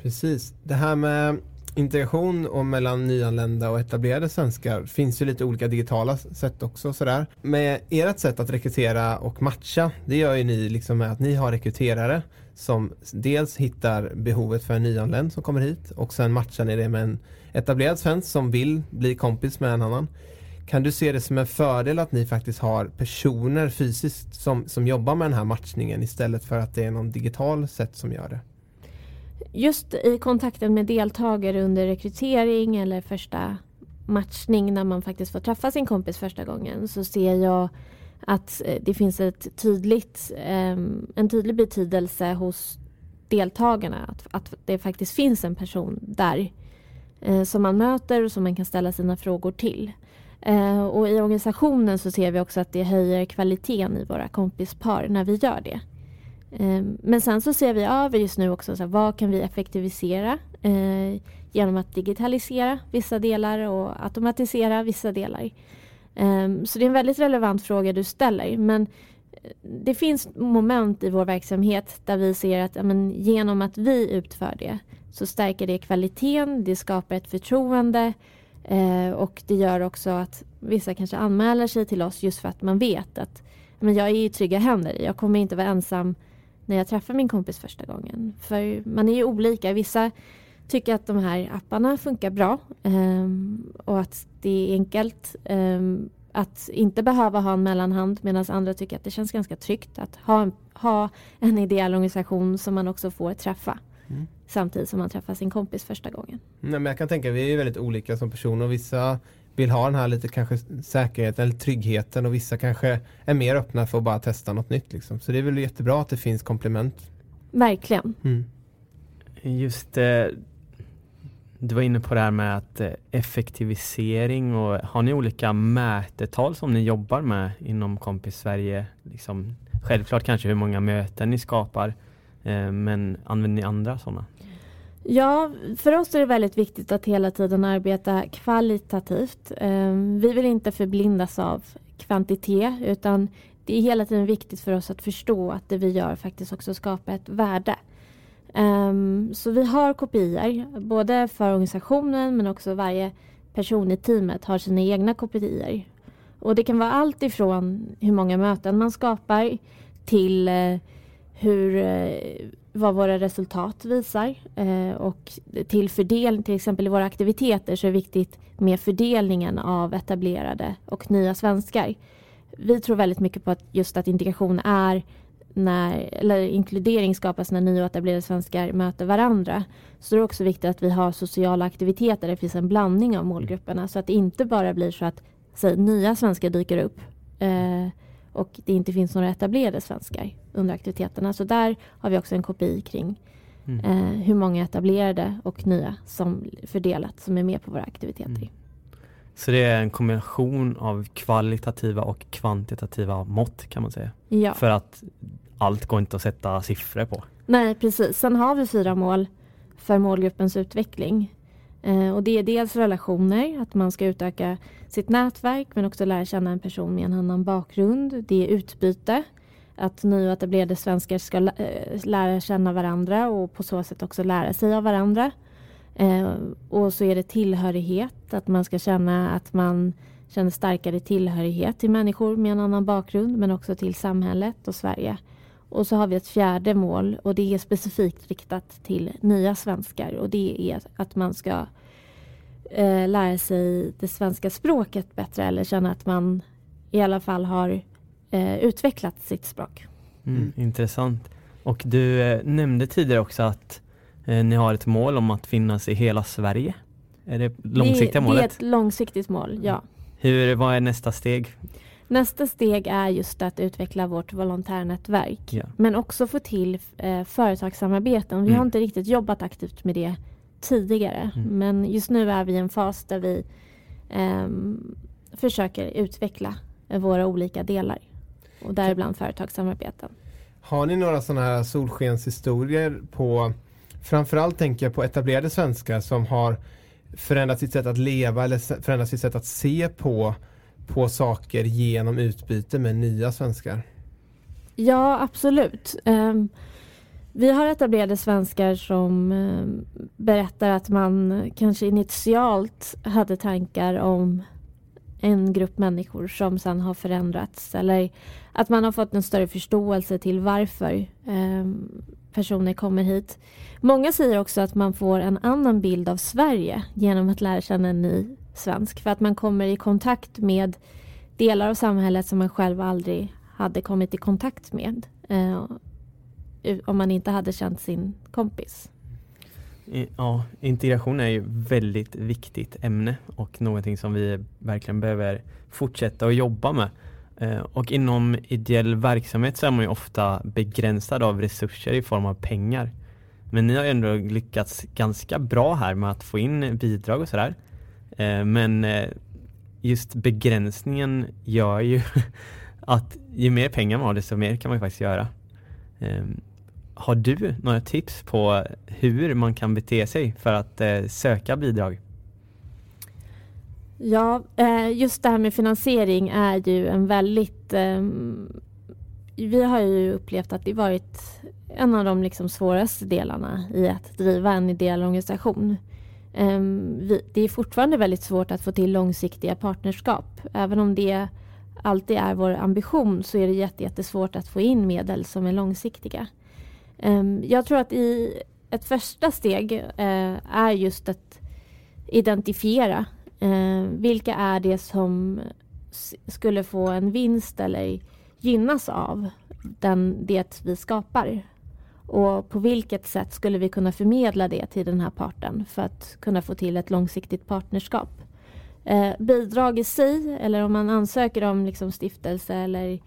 Precis, det här med integration och mellan nyanlända och etablerade svenskar finns ju lite olika digitala sätt också sådär. Med ert sätt att rekrytera och matcha, det gör ju ni liksom med att ni har rekryterare som dels hittar behovet för en nyanländ som kommer hit och sen matchar ni det med en etablerad svensk som vill bli kompis med en annan. Kan du se det som en fördel att ni faktiskt har personer fysiskt som, som jobbar med den här matchningen istället för att det är någon digital sätt som gör det? Just i kontakten med deltagare under rekrytering eller första matchning när man faktiskt får träffa sin kompis första gången så ser jag att eh, det finns ett tydligt, ehm, en tydlig betydelse hos deltagarna att, att det faktiskt finns en person där eh, som man möter och som man kan ställa sina frågor till. Eh, och i organisationen så ser vi också att det höjer kvaliteten i våra kompispar när vi gör det. Eh, men sen så ser vi över just nu också så här, vad kan vi effektivisera eh, genom att digitalisera vissa delar och automatisera vissa delar. Eh, så det är en väldigt relevant fråga du ställer. Men eh, det finns moment i vår verksamhet där vi ser att men, genom att vi utför det så stärker det kvaliteten, det skapar ett förtroende eh, och det gör också att vissa kanske anmäler sig till oss just för att man vet att men jag är i trygga händer. Jag kommer inte vara ensam när jag träffar min kompis första gången. För man är ju olika. Vissa tycker att de här apparna funkar bra eh, och att det är enkelt eh, att inte behöva ha en mellanhand medan andra tycker att det känns ganska tryggt att ha en, ha en ideell organisation som man också får träffa mm. samtidigt som man träffar sin kompis första gången. Nej, men jag kan tänka vi är väldigt olika som personer och vissa vill ha den här lite kanske säkerheten eller tryggheten och vissa kanske är mer öppna för att bara testa något nytt. Liksom. Så det är väl jättebra att det finns komplement. Verkligen. Mm. Just eh, du var inne på det här med att eh, effektivisering och har ni olika mätetal som ni jobbar med inom Kompis Sverige? Liksom, självklart kanske hur många möten ni skapar, Eh, men använder ni andra sådana? Ja, för oss är det väldigt viktigt att hela tiden arbeta kvalitativt. Eh, vi vill inte förblindas av kvantitet utan det är hela tiden viktigt för oss att förstå att det vi gör faktiskt också skapar ett värde. Ehm, så vi har kopior, både för organisationen men också varje person i teamet har sina egna kopior. Och det kan vara allt ifrån hur många möten man skapar till eh, hur, eh, vad våra resultat visar eh, och till fördelning, till exempel i våra aktiviteter så är det viktigt med fördelningen av etablerade och nya svenskar. Vi tror väldigt mycket på att just att integration är när, eller inkludering skapas när nya och etablerade svenskar möter varandra. Så det är också viktigt att vi har sociala aktiviteter där det finns en blandning av målgrupperna så att det inte bara blir så att säg, nya svenskar dyker upp eh, och det inte finns några etablerade svenskar under aktiviteterna. Så där har vi också en kopi kring mm. eh, hur många etablerade och nya som fördelat som är med på våra aktiviteter. Mm. Så det är en kombination av kvalitativa och kvantitativa mått kan man säga? Ja. För att allt går inte att sätta siffror på. Nej, precis. Sen har vi fyra mål för målgruppens utveckling. Eh, och det är dels relationer, att man ska utöka sitt nätverk men också lära känna en person med en annan bakgrund. Det är utbyte, att nyetablerade svenskar ska eh, lära känna varandra och på så sätt också lära sig av varandra. Eh, och så är det tillhörighet, att man ska känna att man känner starkare tillhörighet till människor med en annan bakgrund men också till samhället och Sverige. Och så har vi ett fjärde mål och det är specifikt riktat till nya svenskar och det är att man ska eh, lära sig det svenska språket bättre eller känna att man i alla fall har eh, utvecklat sitt språk. Mm, mm. Intressant. Och du eh, nämnde tidigare också att eh, ni har ett mål om att finnas i hela Sverige. Är det långsiktiga det, målet? Det är ett långsiktigt mål, ja. Hur, vad är nästa steg? Nästa steg är just att utveckla vårt volontärnätverk. Ja. Men också få till eh, företagssamarbeten. Vi mm. har inte riktigt jobbat aktivt med det tidigare. Mm. Men just nu är vi i en fas där vi eh, försöker utveckla våra olika delar. Och däribland företagssamarbeten. Har ni några sådana här solskenshistorier på framförallt tänker jag på etablerade svenskar som har förändrat sitt sätt att leva eller förändrat sitt sätt att se på på saker genom utbyte med nya svenskar? Ja, absolut. Um, vi har etablerade svenskar som um, berättar att man kanske initialt hade tankar om en grupp människor som sen har förändrats eller att man har fått en större förståelse till varför um, personer kommer hit. Många säger också att man får en annan bild av Sverige genom att lära känna en ny svensk. För att man kommer i kontakt med delar av samhället som man själv aldrig hade kommit i kontakt med. Eh, om man inte hade känt sin kompis. Ja, integration är ju väldigt viktigt ämne och någonting som vi verkligen behöver fortsätta att jobba med. Eh, och inom ideell verksamhet så är man ju ofta begränsad av resurser i form av pengar. Men ni har ändå lyckats ganska bra här med att få in bidrag och sådär. Eh, men eh, just begränsningen gör ju *laughs* att ju mer pengar man har desto mer kan man faktiskt göra. Ehm, har du några tips på hur man kan bete sig för att eh, söka bidrag? Ja, just det här med finansiering är ju en väldigt ehm, vi har ju upplevt att det varit en av de liksom svåraste delarna i att driva en ideell organisation. Ehm, vi, det är fortfarande väldigt svårt att få till långsiktiga partnerskap. Även om det alltid är vår ambition så är det jättesvårt att få in medel som är långsiktiga. Ehm, jag tror att i ett första steg eh, är just att identifiera eh, vilka är det som skulle få en vinst eller gynnas av den, det vi skapar. Och på vilket sätt skulle vi kunna förmedla det till den här parten för att kunna få till ett långsiktigt partnerskap. Eh, bidrag i sig, eller om man ansöker om liksom stiftelse eller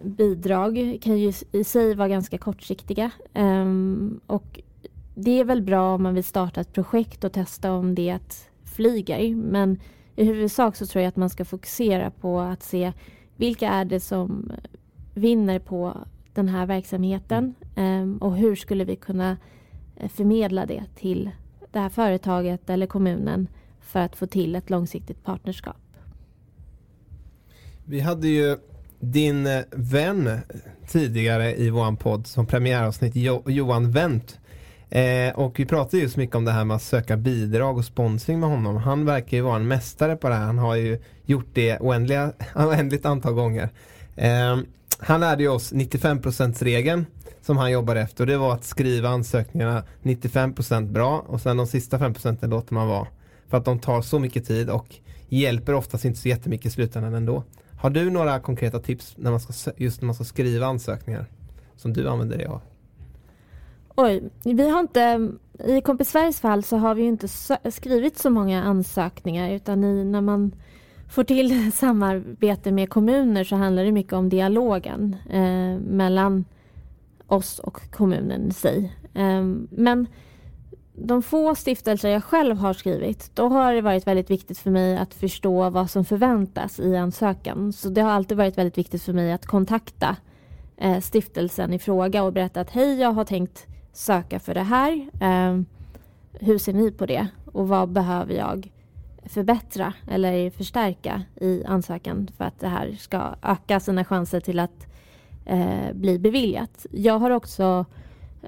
bidrag kan ju i sig vara ganska kortsiktiga. Eh, och det är väl bra om man vill starta ett projekt och testa om det flyger. Men i huvudsak så tror jag att man ska fokusera på att se vilka är det som vinner på den här verksamheten Ehm, och hur skulle vi kunna eh, förmedla det till det här företaget eller kommunen för att få till ett långsiktigt partnerskap. Vi hade ju din eh, vän eh, tidigare i vår podd som premiäravsnitt, Johan Wendt. Eh, och vi pratade just mycket om det här med att söka bidrag och sponsring med honom. Han verkar ju vara en mästare på det här. Han har ju gjort det oändliga, *laughs* oändligt antal gånger. Eh, han lärde ju oss 95% regeln som han jobbade efter och det var att skriva ansökningarna 95% bra och sen de sista 5% låter man vara. För att de tar så mycket tid och hjälper oftast inte så jättemycket i slutändan ändå. Har du några konkreta tips när man ska, just när man ska skriva ansökningar som du använder dig av? Oj, vi har inte, i Kompis Sveriges fall så har vi inte skrivit så många ansökningar utan i, när man får till *laughs* samarbete med kommuner så handlar det mycket om dialogen eh, mellan oss och kommunen i sig. Eh, men de få stiftelser jag själv har skrivit, då har det varit väldigt viktigt för mig att förstå vad som förväntas i ansökan. Så det har alltid varit väldigt viktigt för mig att kontakta eh, stiftelsen i fråga och berätta att hej, jag har tänkt söka för det här. Eh, hur ser ni på det? Och vad behöver jag förbättra eller förstärka i ansökan för att det här ska öka sina chanser till att eh, bli beviljat. Jag har också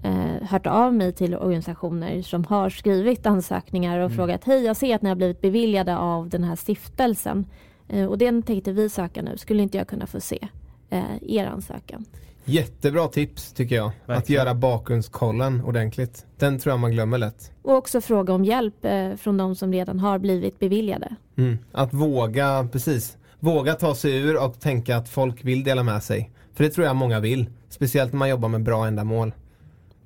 eh, hört av mig till organisationer som har skrivit ansökningar och mm. frågat hej jag ser att ni har blivit beviljade av den här stiftelsen eh, och den tänkte vi söka nu, skulle inte jag kunna få se eh, er ansökan? Jättebra tips tycker jag. Verkligen. Att göra bakgrundskollen ordentligt. Den tror jag man glömmer lätt. Och också fråga om hjälp eh, från de som redan har blivit beviljade. Mm. Att våga, precis. Våga ta sig ur och tänka att folk vill dela med sig. För det tror jag många vill. Speciellt när man jobbar med bra ändamål.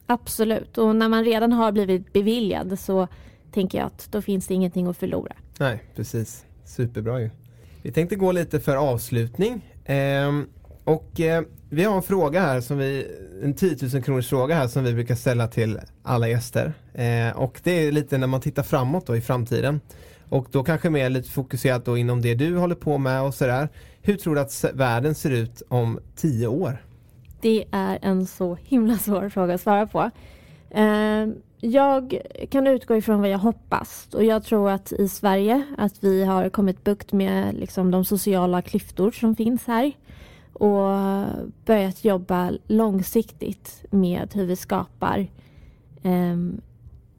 Absolut. Och när man redan har blivit beviljad så tänker jag att då finns det ingenting att förlora. Nej, precis. Superbra ju. Vi tänkte gå lite för avslutning. Ehm, och eh, vi har en fråga här som vi, en 10 000 kronors fråga här som vi brukar ställa till alla gäster. Eh, och det är lite när man tittar framåt då i framtiden. Och då kanske mer lite fokuserat då inom det du håller på med och sådär. Hur tror du att världen ser ut om tio år? Det är en så himla svår fråga att svara på. Eh, jag kan utgå ifrån vad jag hoppas och jag tror att i Sverige att vi har kommit bukt med liksom, de sociala klyftor som finns här och börjat jobba långsiktigt med hur vi skapar eh,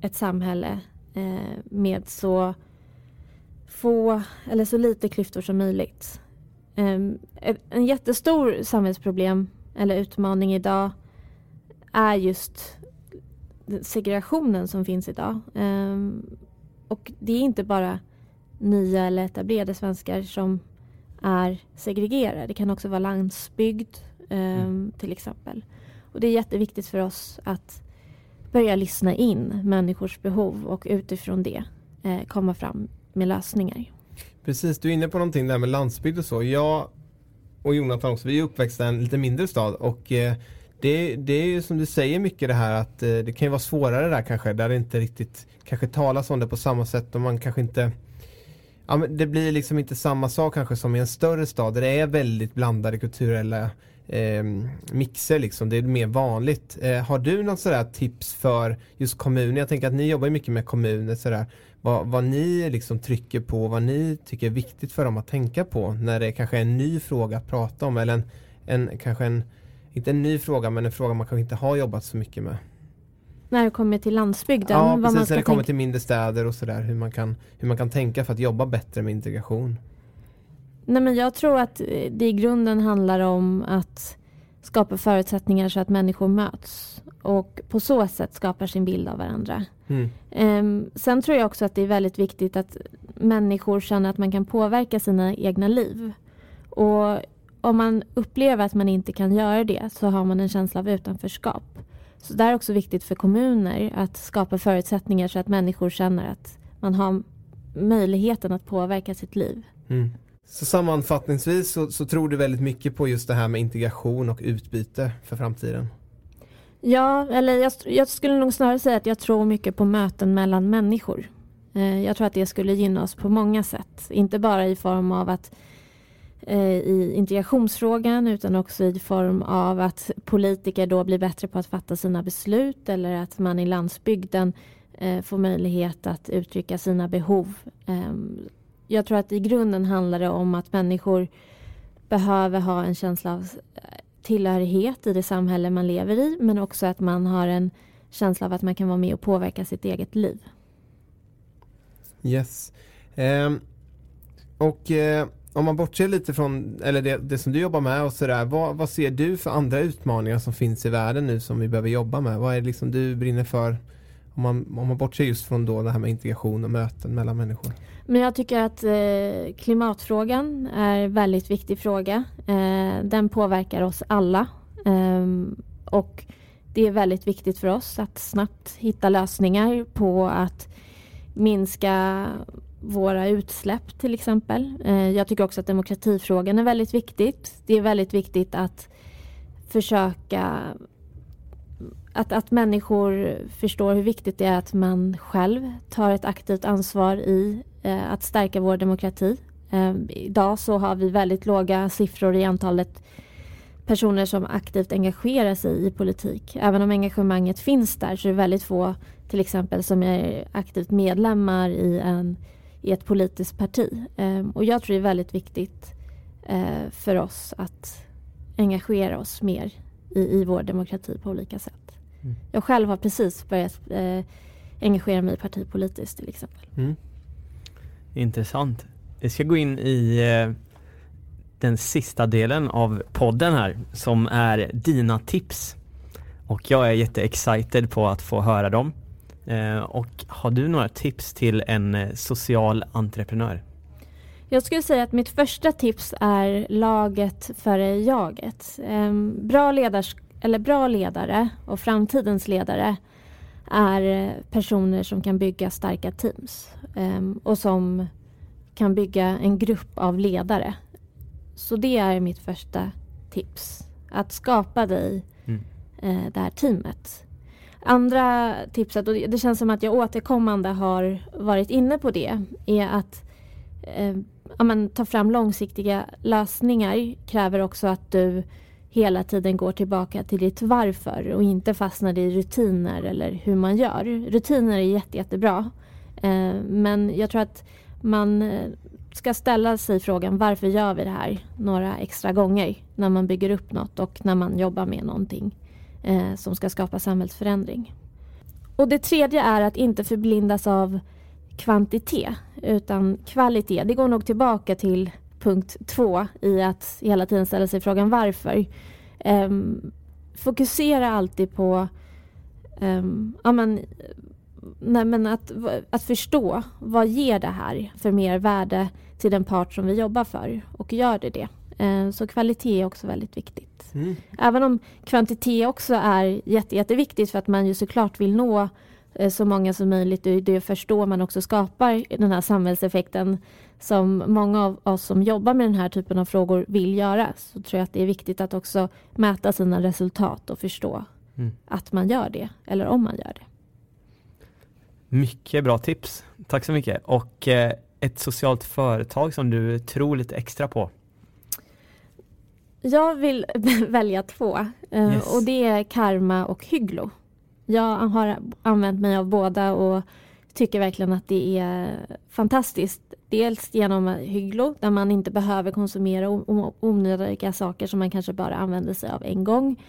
ett samhälle eh, med så få eller så lite klyftor som möjligt. Eh, en jättestor samhällsproblem eller utmaning idag är just segregationen som finns idag. Ehm, och det är inte bara nya eller etablerade svenskar som är segregerade. Det kan också vara landsbygd eh, mm. till exempel. Och det är jätteviktigt för oss att börja lyssna in människors behov och utifrån det eh, komma fram med lösningar. Precis, du är inne på någonting där med landsbygd och så. Jag och Jonathan också, vi är uppväxta i en lite mindre stad och eh, det, det är ju som du säger mycket det här att eh, det kan ju vara svårare där kanske, där det inte riktigt kanske talas om det på samma sätt och man kanske inte Ja men det blir liksom inte samma sak kanske som i en större stad där det är väldigt blandade kulturella eh, mixer liksom, det är mer vanligt. Eh, har du något sådär tips för just kommuner? Jag tänker att ni jobbar mycket med kommuner sådär. Vad, vad ni liksom trycker på, vad ni tycker är viktigt för dem att tänka på när det kanske är en ny fråga att prata om eller en, en kanske en, inte en ny fråga men en fråga man kanske inte har jobbat så mycket med. När det kommer till landsbygden? Ja precis, när det kommer till mindre städer och sådär hur man, kan, hur man kan tänka för att jobba bättre med integration. Nej men jag tror att det i grunden handlar om att skapa förutsättningar så att människor möts och på så sätt skapar sin bild av varandra. Mm. Um, sen tror jag också att det är väldigt viktigt att människor känner att man kan påverka sina egna liv. Och om man upplever att man inte kan göra det så har man en känsla av utanförskap. Så det är också viktigt för kommuner att skapa förutsättningar så att människor känner att man har möjligheten att påverka sitt liv. Mm. Så sammanfattningsvis så, så, tror du väldigt mycket på just det här med integration och utbyte för framtiden? Ja, eller jag, jag skulle nog snarare säga att jag tror mycket på möten mellan människor. Eh, jag tror att det skulle gynna oss på många sätt. Inte bara i form av att Eh, i integrationsfrågan utan också i form av att politiker då blir bättre på att fatta sina beslut eller att man i landsbygden eh, får möjlighet att uttrycka sina behov. Ehm, jag tror att i grunden handlar det om att människor behöver ha en känsla av eh, tillhörighet i det samhälle man lever i men också att man har en känsla av att man kan vara med och påverka sitt eget liv. Yes. Eh, och eh, om man bortser lite från eller det, det som du jobbar med och sådär. Vad, vad, ser du för andra utmaningar som finns i världen nu som vi behöver jobba med? Vad är det liksom du brinner för? Om man, om man bortser just från då det här med integration och möten mellan människor. Men jag tycker att eh, klimatfrågan är en väldigt viktig fråga. Eh, den påverkar oss alla. Eh, och det är väldigt viktigt för oss att snabbt hitta lösningar på att minska våra utsläpp till exempel. Eh, jag tycker också att demokratifrågan är väldigt viktigt. Det är väldigt viktigt att försöka att, att människor förstår hur viktigt det är att man själv tar ett aktivt ansvar i eh, att stärka vår demokrati. Eh, idag så har vi väldigt låga siffror i antalet personer som aktivt engagerar sig i politik. Även om engagemanget finns där så är det väldigt få till exempel som är aktivt medlemmar i, en, i ett politiskt parti. Eh, och jag tror det är väldigt viktigt eh, för oss att engagera oss mer i, i vår demokrati på olika sätt. Mm. Jag själv har precis börjat eh, engagera mig partipolitiskt till exempel. Mm. Intressant. Vi ska gå in i eh, den sista delen av podden här som är dina tips. Och jag är jätteexcited på att få höra dem. Eh, och har du några tips till en eh, social entreprenör? Jag skulle säga att mitt första tips är laget före jaget. Ehm, bra ledars eller bra ledare och framtidens ledare är personer som kan bygga starka teams um, och som kan bygga en grupp av ledare. Så det är mitt första tips. Att skapa dig mm. det här teamet. Andra tipset, och det känns som att jag återkommande har varit inne på det, är att eh, ja, men, ta fram långsiktiga lösningar kräver också att du hela tiden går tillbaka till ditt varför och inte fastnar i rutiner eller hur man gör. Rutiner är jätte, jättebra. Eh, men jag tror att man eh, ska ställa sig frågan varför gör vi det här några extra gånger när man bygger upp något och när man jobbar med någonting eh, som ska skapa samhällsförändring. Och det tredje är att inte förblindas av kvantitet utan kvalitet. Det går nog tillbaka till punkt två i att hela tiden ställa sig frågan varför. Um, fokusera alltid på um, ja, men, nej, men att, att förstå vad ger det här för mervärde till den part som vi jobbar för och gör det det. Eh, så kvalitet är också väldigt viktigt. Mm. Även om kvantitet också är jätte, jätteviktigt för att man ju såklart vill nå eh, så många som möjligt. Det är först då man också skapar den här samhällseffekten som många av oss som jobbar med den här typen av frågor vill göra. Så tror jag att det är viktigt att också mäta sina resultat och förstå Mm. att man gör det eller om man gör det. Mycket bra tips. Tack så mycket. Och eh, ett socialt företag som du tror lite extra på? Jag vill *laughs* välja två eh, Yes. och det är Karma och Hygglo. Jag har använt mig av båda och tycker verkligen att det är fantastiskt. Dels genom Hygglo där man inte behöver konsumera onödiga saker som man kanske bara använder sig av en gång.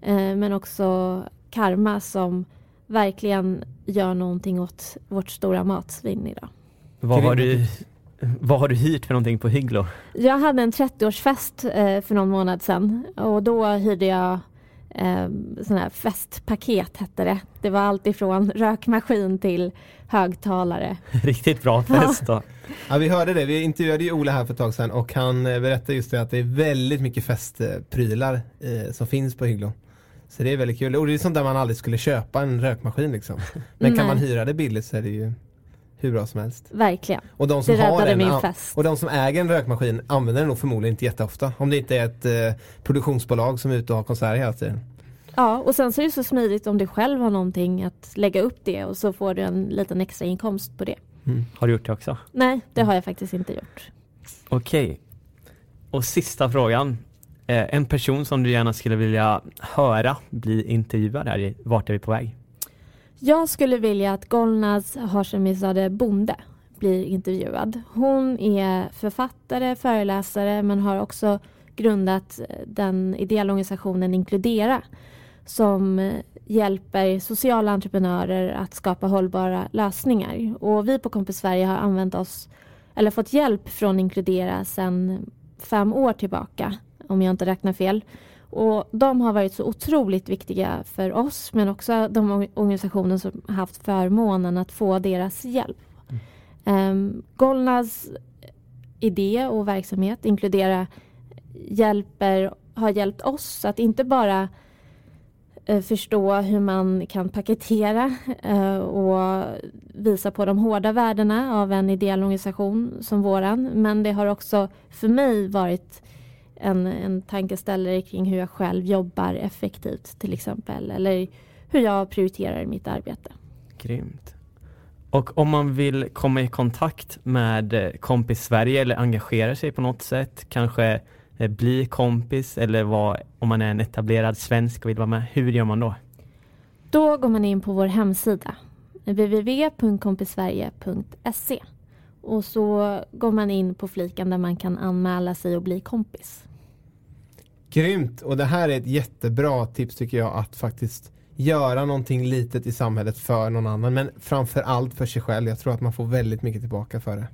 Eh, Men också Karma som verkligen gör någonting åt vårt stora matsvinn idag. Vad har, du, vad har du hyrt för någonting på Hygglo? Jag hade en 30-årsfest eh, för någon månad sedan och då hyrde jag eh, sån här festpaket hette det. Det var allt ifrån rökmaskin till högtalare. *laughs* Riktigt bra fest då. Ja, vi hörde det. Vi intervjuade ju Ola här för ett tag sedan och han eh, berättade just det att det är väldigt mycket festprylar eh, som finns på Hygglo. Så det är väldigt kul. Och det är sånt där man aldrig skulle köpa en rökmaskin liksom. Men kan Nej. man hyra det billigt så är det ju hur bra som helst. Verkligen. Och de som Det har en, min fest. och de som äger en rökmaskin använder den nog förmodligen inte jätteofta. Om det inte är ett eh, produktionsbolag som är ute och har konserter hela tiden. Ja, och sen så är det så smidigt om du själv har någonting att lägga upp det och så får du en liten extra inkomst på det. Har du gjort det också? Nej, det har jag faktiskt inte gjort. Okej. Och sista frågan. Eh, en person som du gärna skulle vilja höra bli intervjuad här, i- vart är vi på väg? Jag skulle vilja att Golnaz Hashemizadeh Bonde blir intervjuad. Hon är författare, föreläsare men har också grundat eh, den ideella organisationen Inkludera som eh, hjälper sociala entreprenörer att skapa hållbara lösningar. Och vi på Kompis Sverige har använt oss, eller fått hjälp från Inkludera sedan fem år tillbaka, om jag inte räknar fel. Och de har varit så otroligt viktiga för oss men också de or- organisationer som har haft förmånen att få deras hjälp. Um, Golnas idé och verksamhet inkludera hjälper, har hjälpt oss att inte bara eh, förstå hur man kan paketera eh, och visa på de hårda värdena av en ideell organisation som våran. Men det har också för mig varit en, en tankeställare kring hur jag själv jobbar effektivt till exempel. Eller hur jag prioriterar mitt arbete. Grymt. Och om man vill komma i kontakt med eh, Kompis Sverige eller engagera sig på något sätt, kanske eh, bli kompis eller vara, om man är en etablerad svensk och vill vara med, hur gör man då? Då går man in på vår hemsida www.kompissverige.se och så går man in på fliken där man kan anmäla sig och bli kompis. Grymt! Och det här är ett jättebra tips tycker jag att faktiskt göra någonting litet i samhället för någon annan men framför allt för sig själv. Jag tror att man får väldigt mycket tillbaka för det.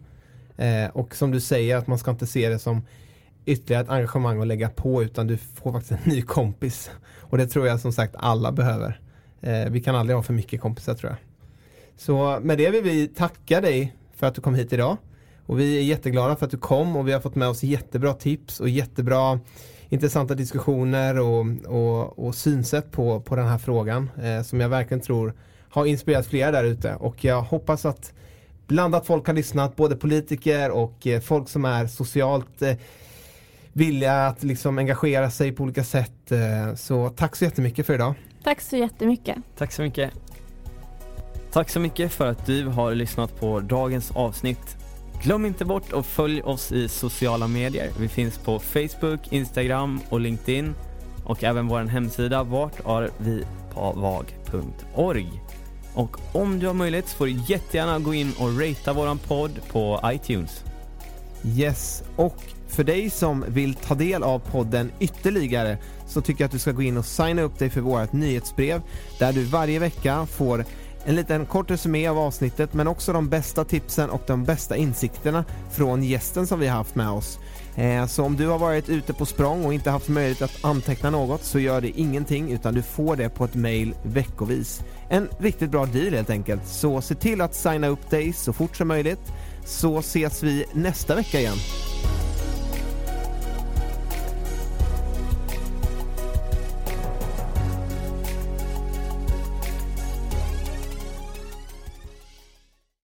Eh, och som du säger att man ska inte se det som ytterligare ett engagemang att lägga på utan du får faktiskt en *laughs* ny kompis. Och det tror jag som sagt alla behöver. Eh, vi kan aldrig ha för mycket kompisar tror jag. Så med det vill vi tacka dig för att du kom hit idag. Och vi är jätteglada för att du kom och vi har fått med oss jättebra tips och jättebra intressanta diskussioner och, och, och synsätt på, på den här frågan eh, som jag verkligen tror har inspirerat flera där ute och jag hoppas att blandat folk har lyssnat, både politiker och eh, folk som är socialt eh, villiga att liksom engagera sig på olika sätt. Eh, så tack så jättemycket för idag. Tack så jättemycket. Tack så mycket. Tack så mycket för att du har lyssnat på dagens avsnitt. Glöm inte bort att följ oss i sociala medier. Vi finns på Facebook, Instagram och LinkedIn och även vår hemsida vartarvipavag.org. Och om du har möjlighet så får du jättegärna gå in och ratea våran podd på iTunes. Yes, och för dig som vill ta del av podden ytterligare så tycker jag att du ska gå in och signa upp dig för vårt nyhetsbrev där du varje vecka får en liten kort resumé av avsnittet men också de bästa tipsen och de bästa insikterna från gästen som vi har haft med oss. Eh, så om du har varit ute på språng och inte haft möjlighet att anteckna något så gör det ingenting utan du får det på ett mail veckovis. En riktigt bra deal helt enkelt. Så se till att signa upp dig så fort som möjligt så ses vi nästa vecka igen.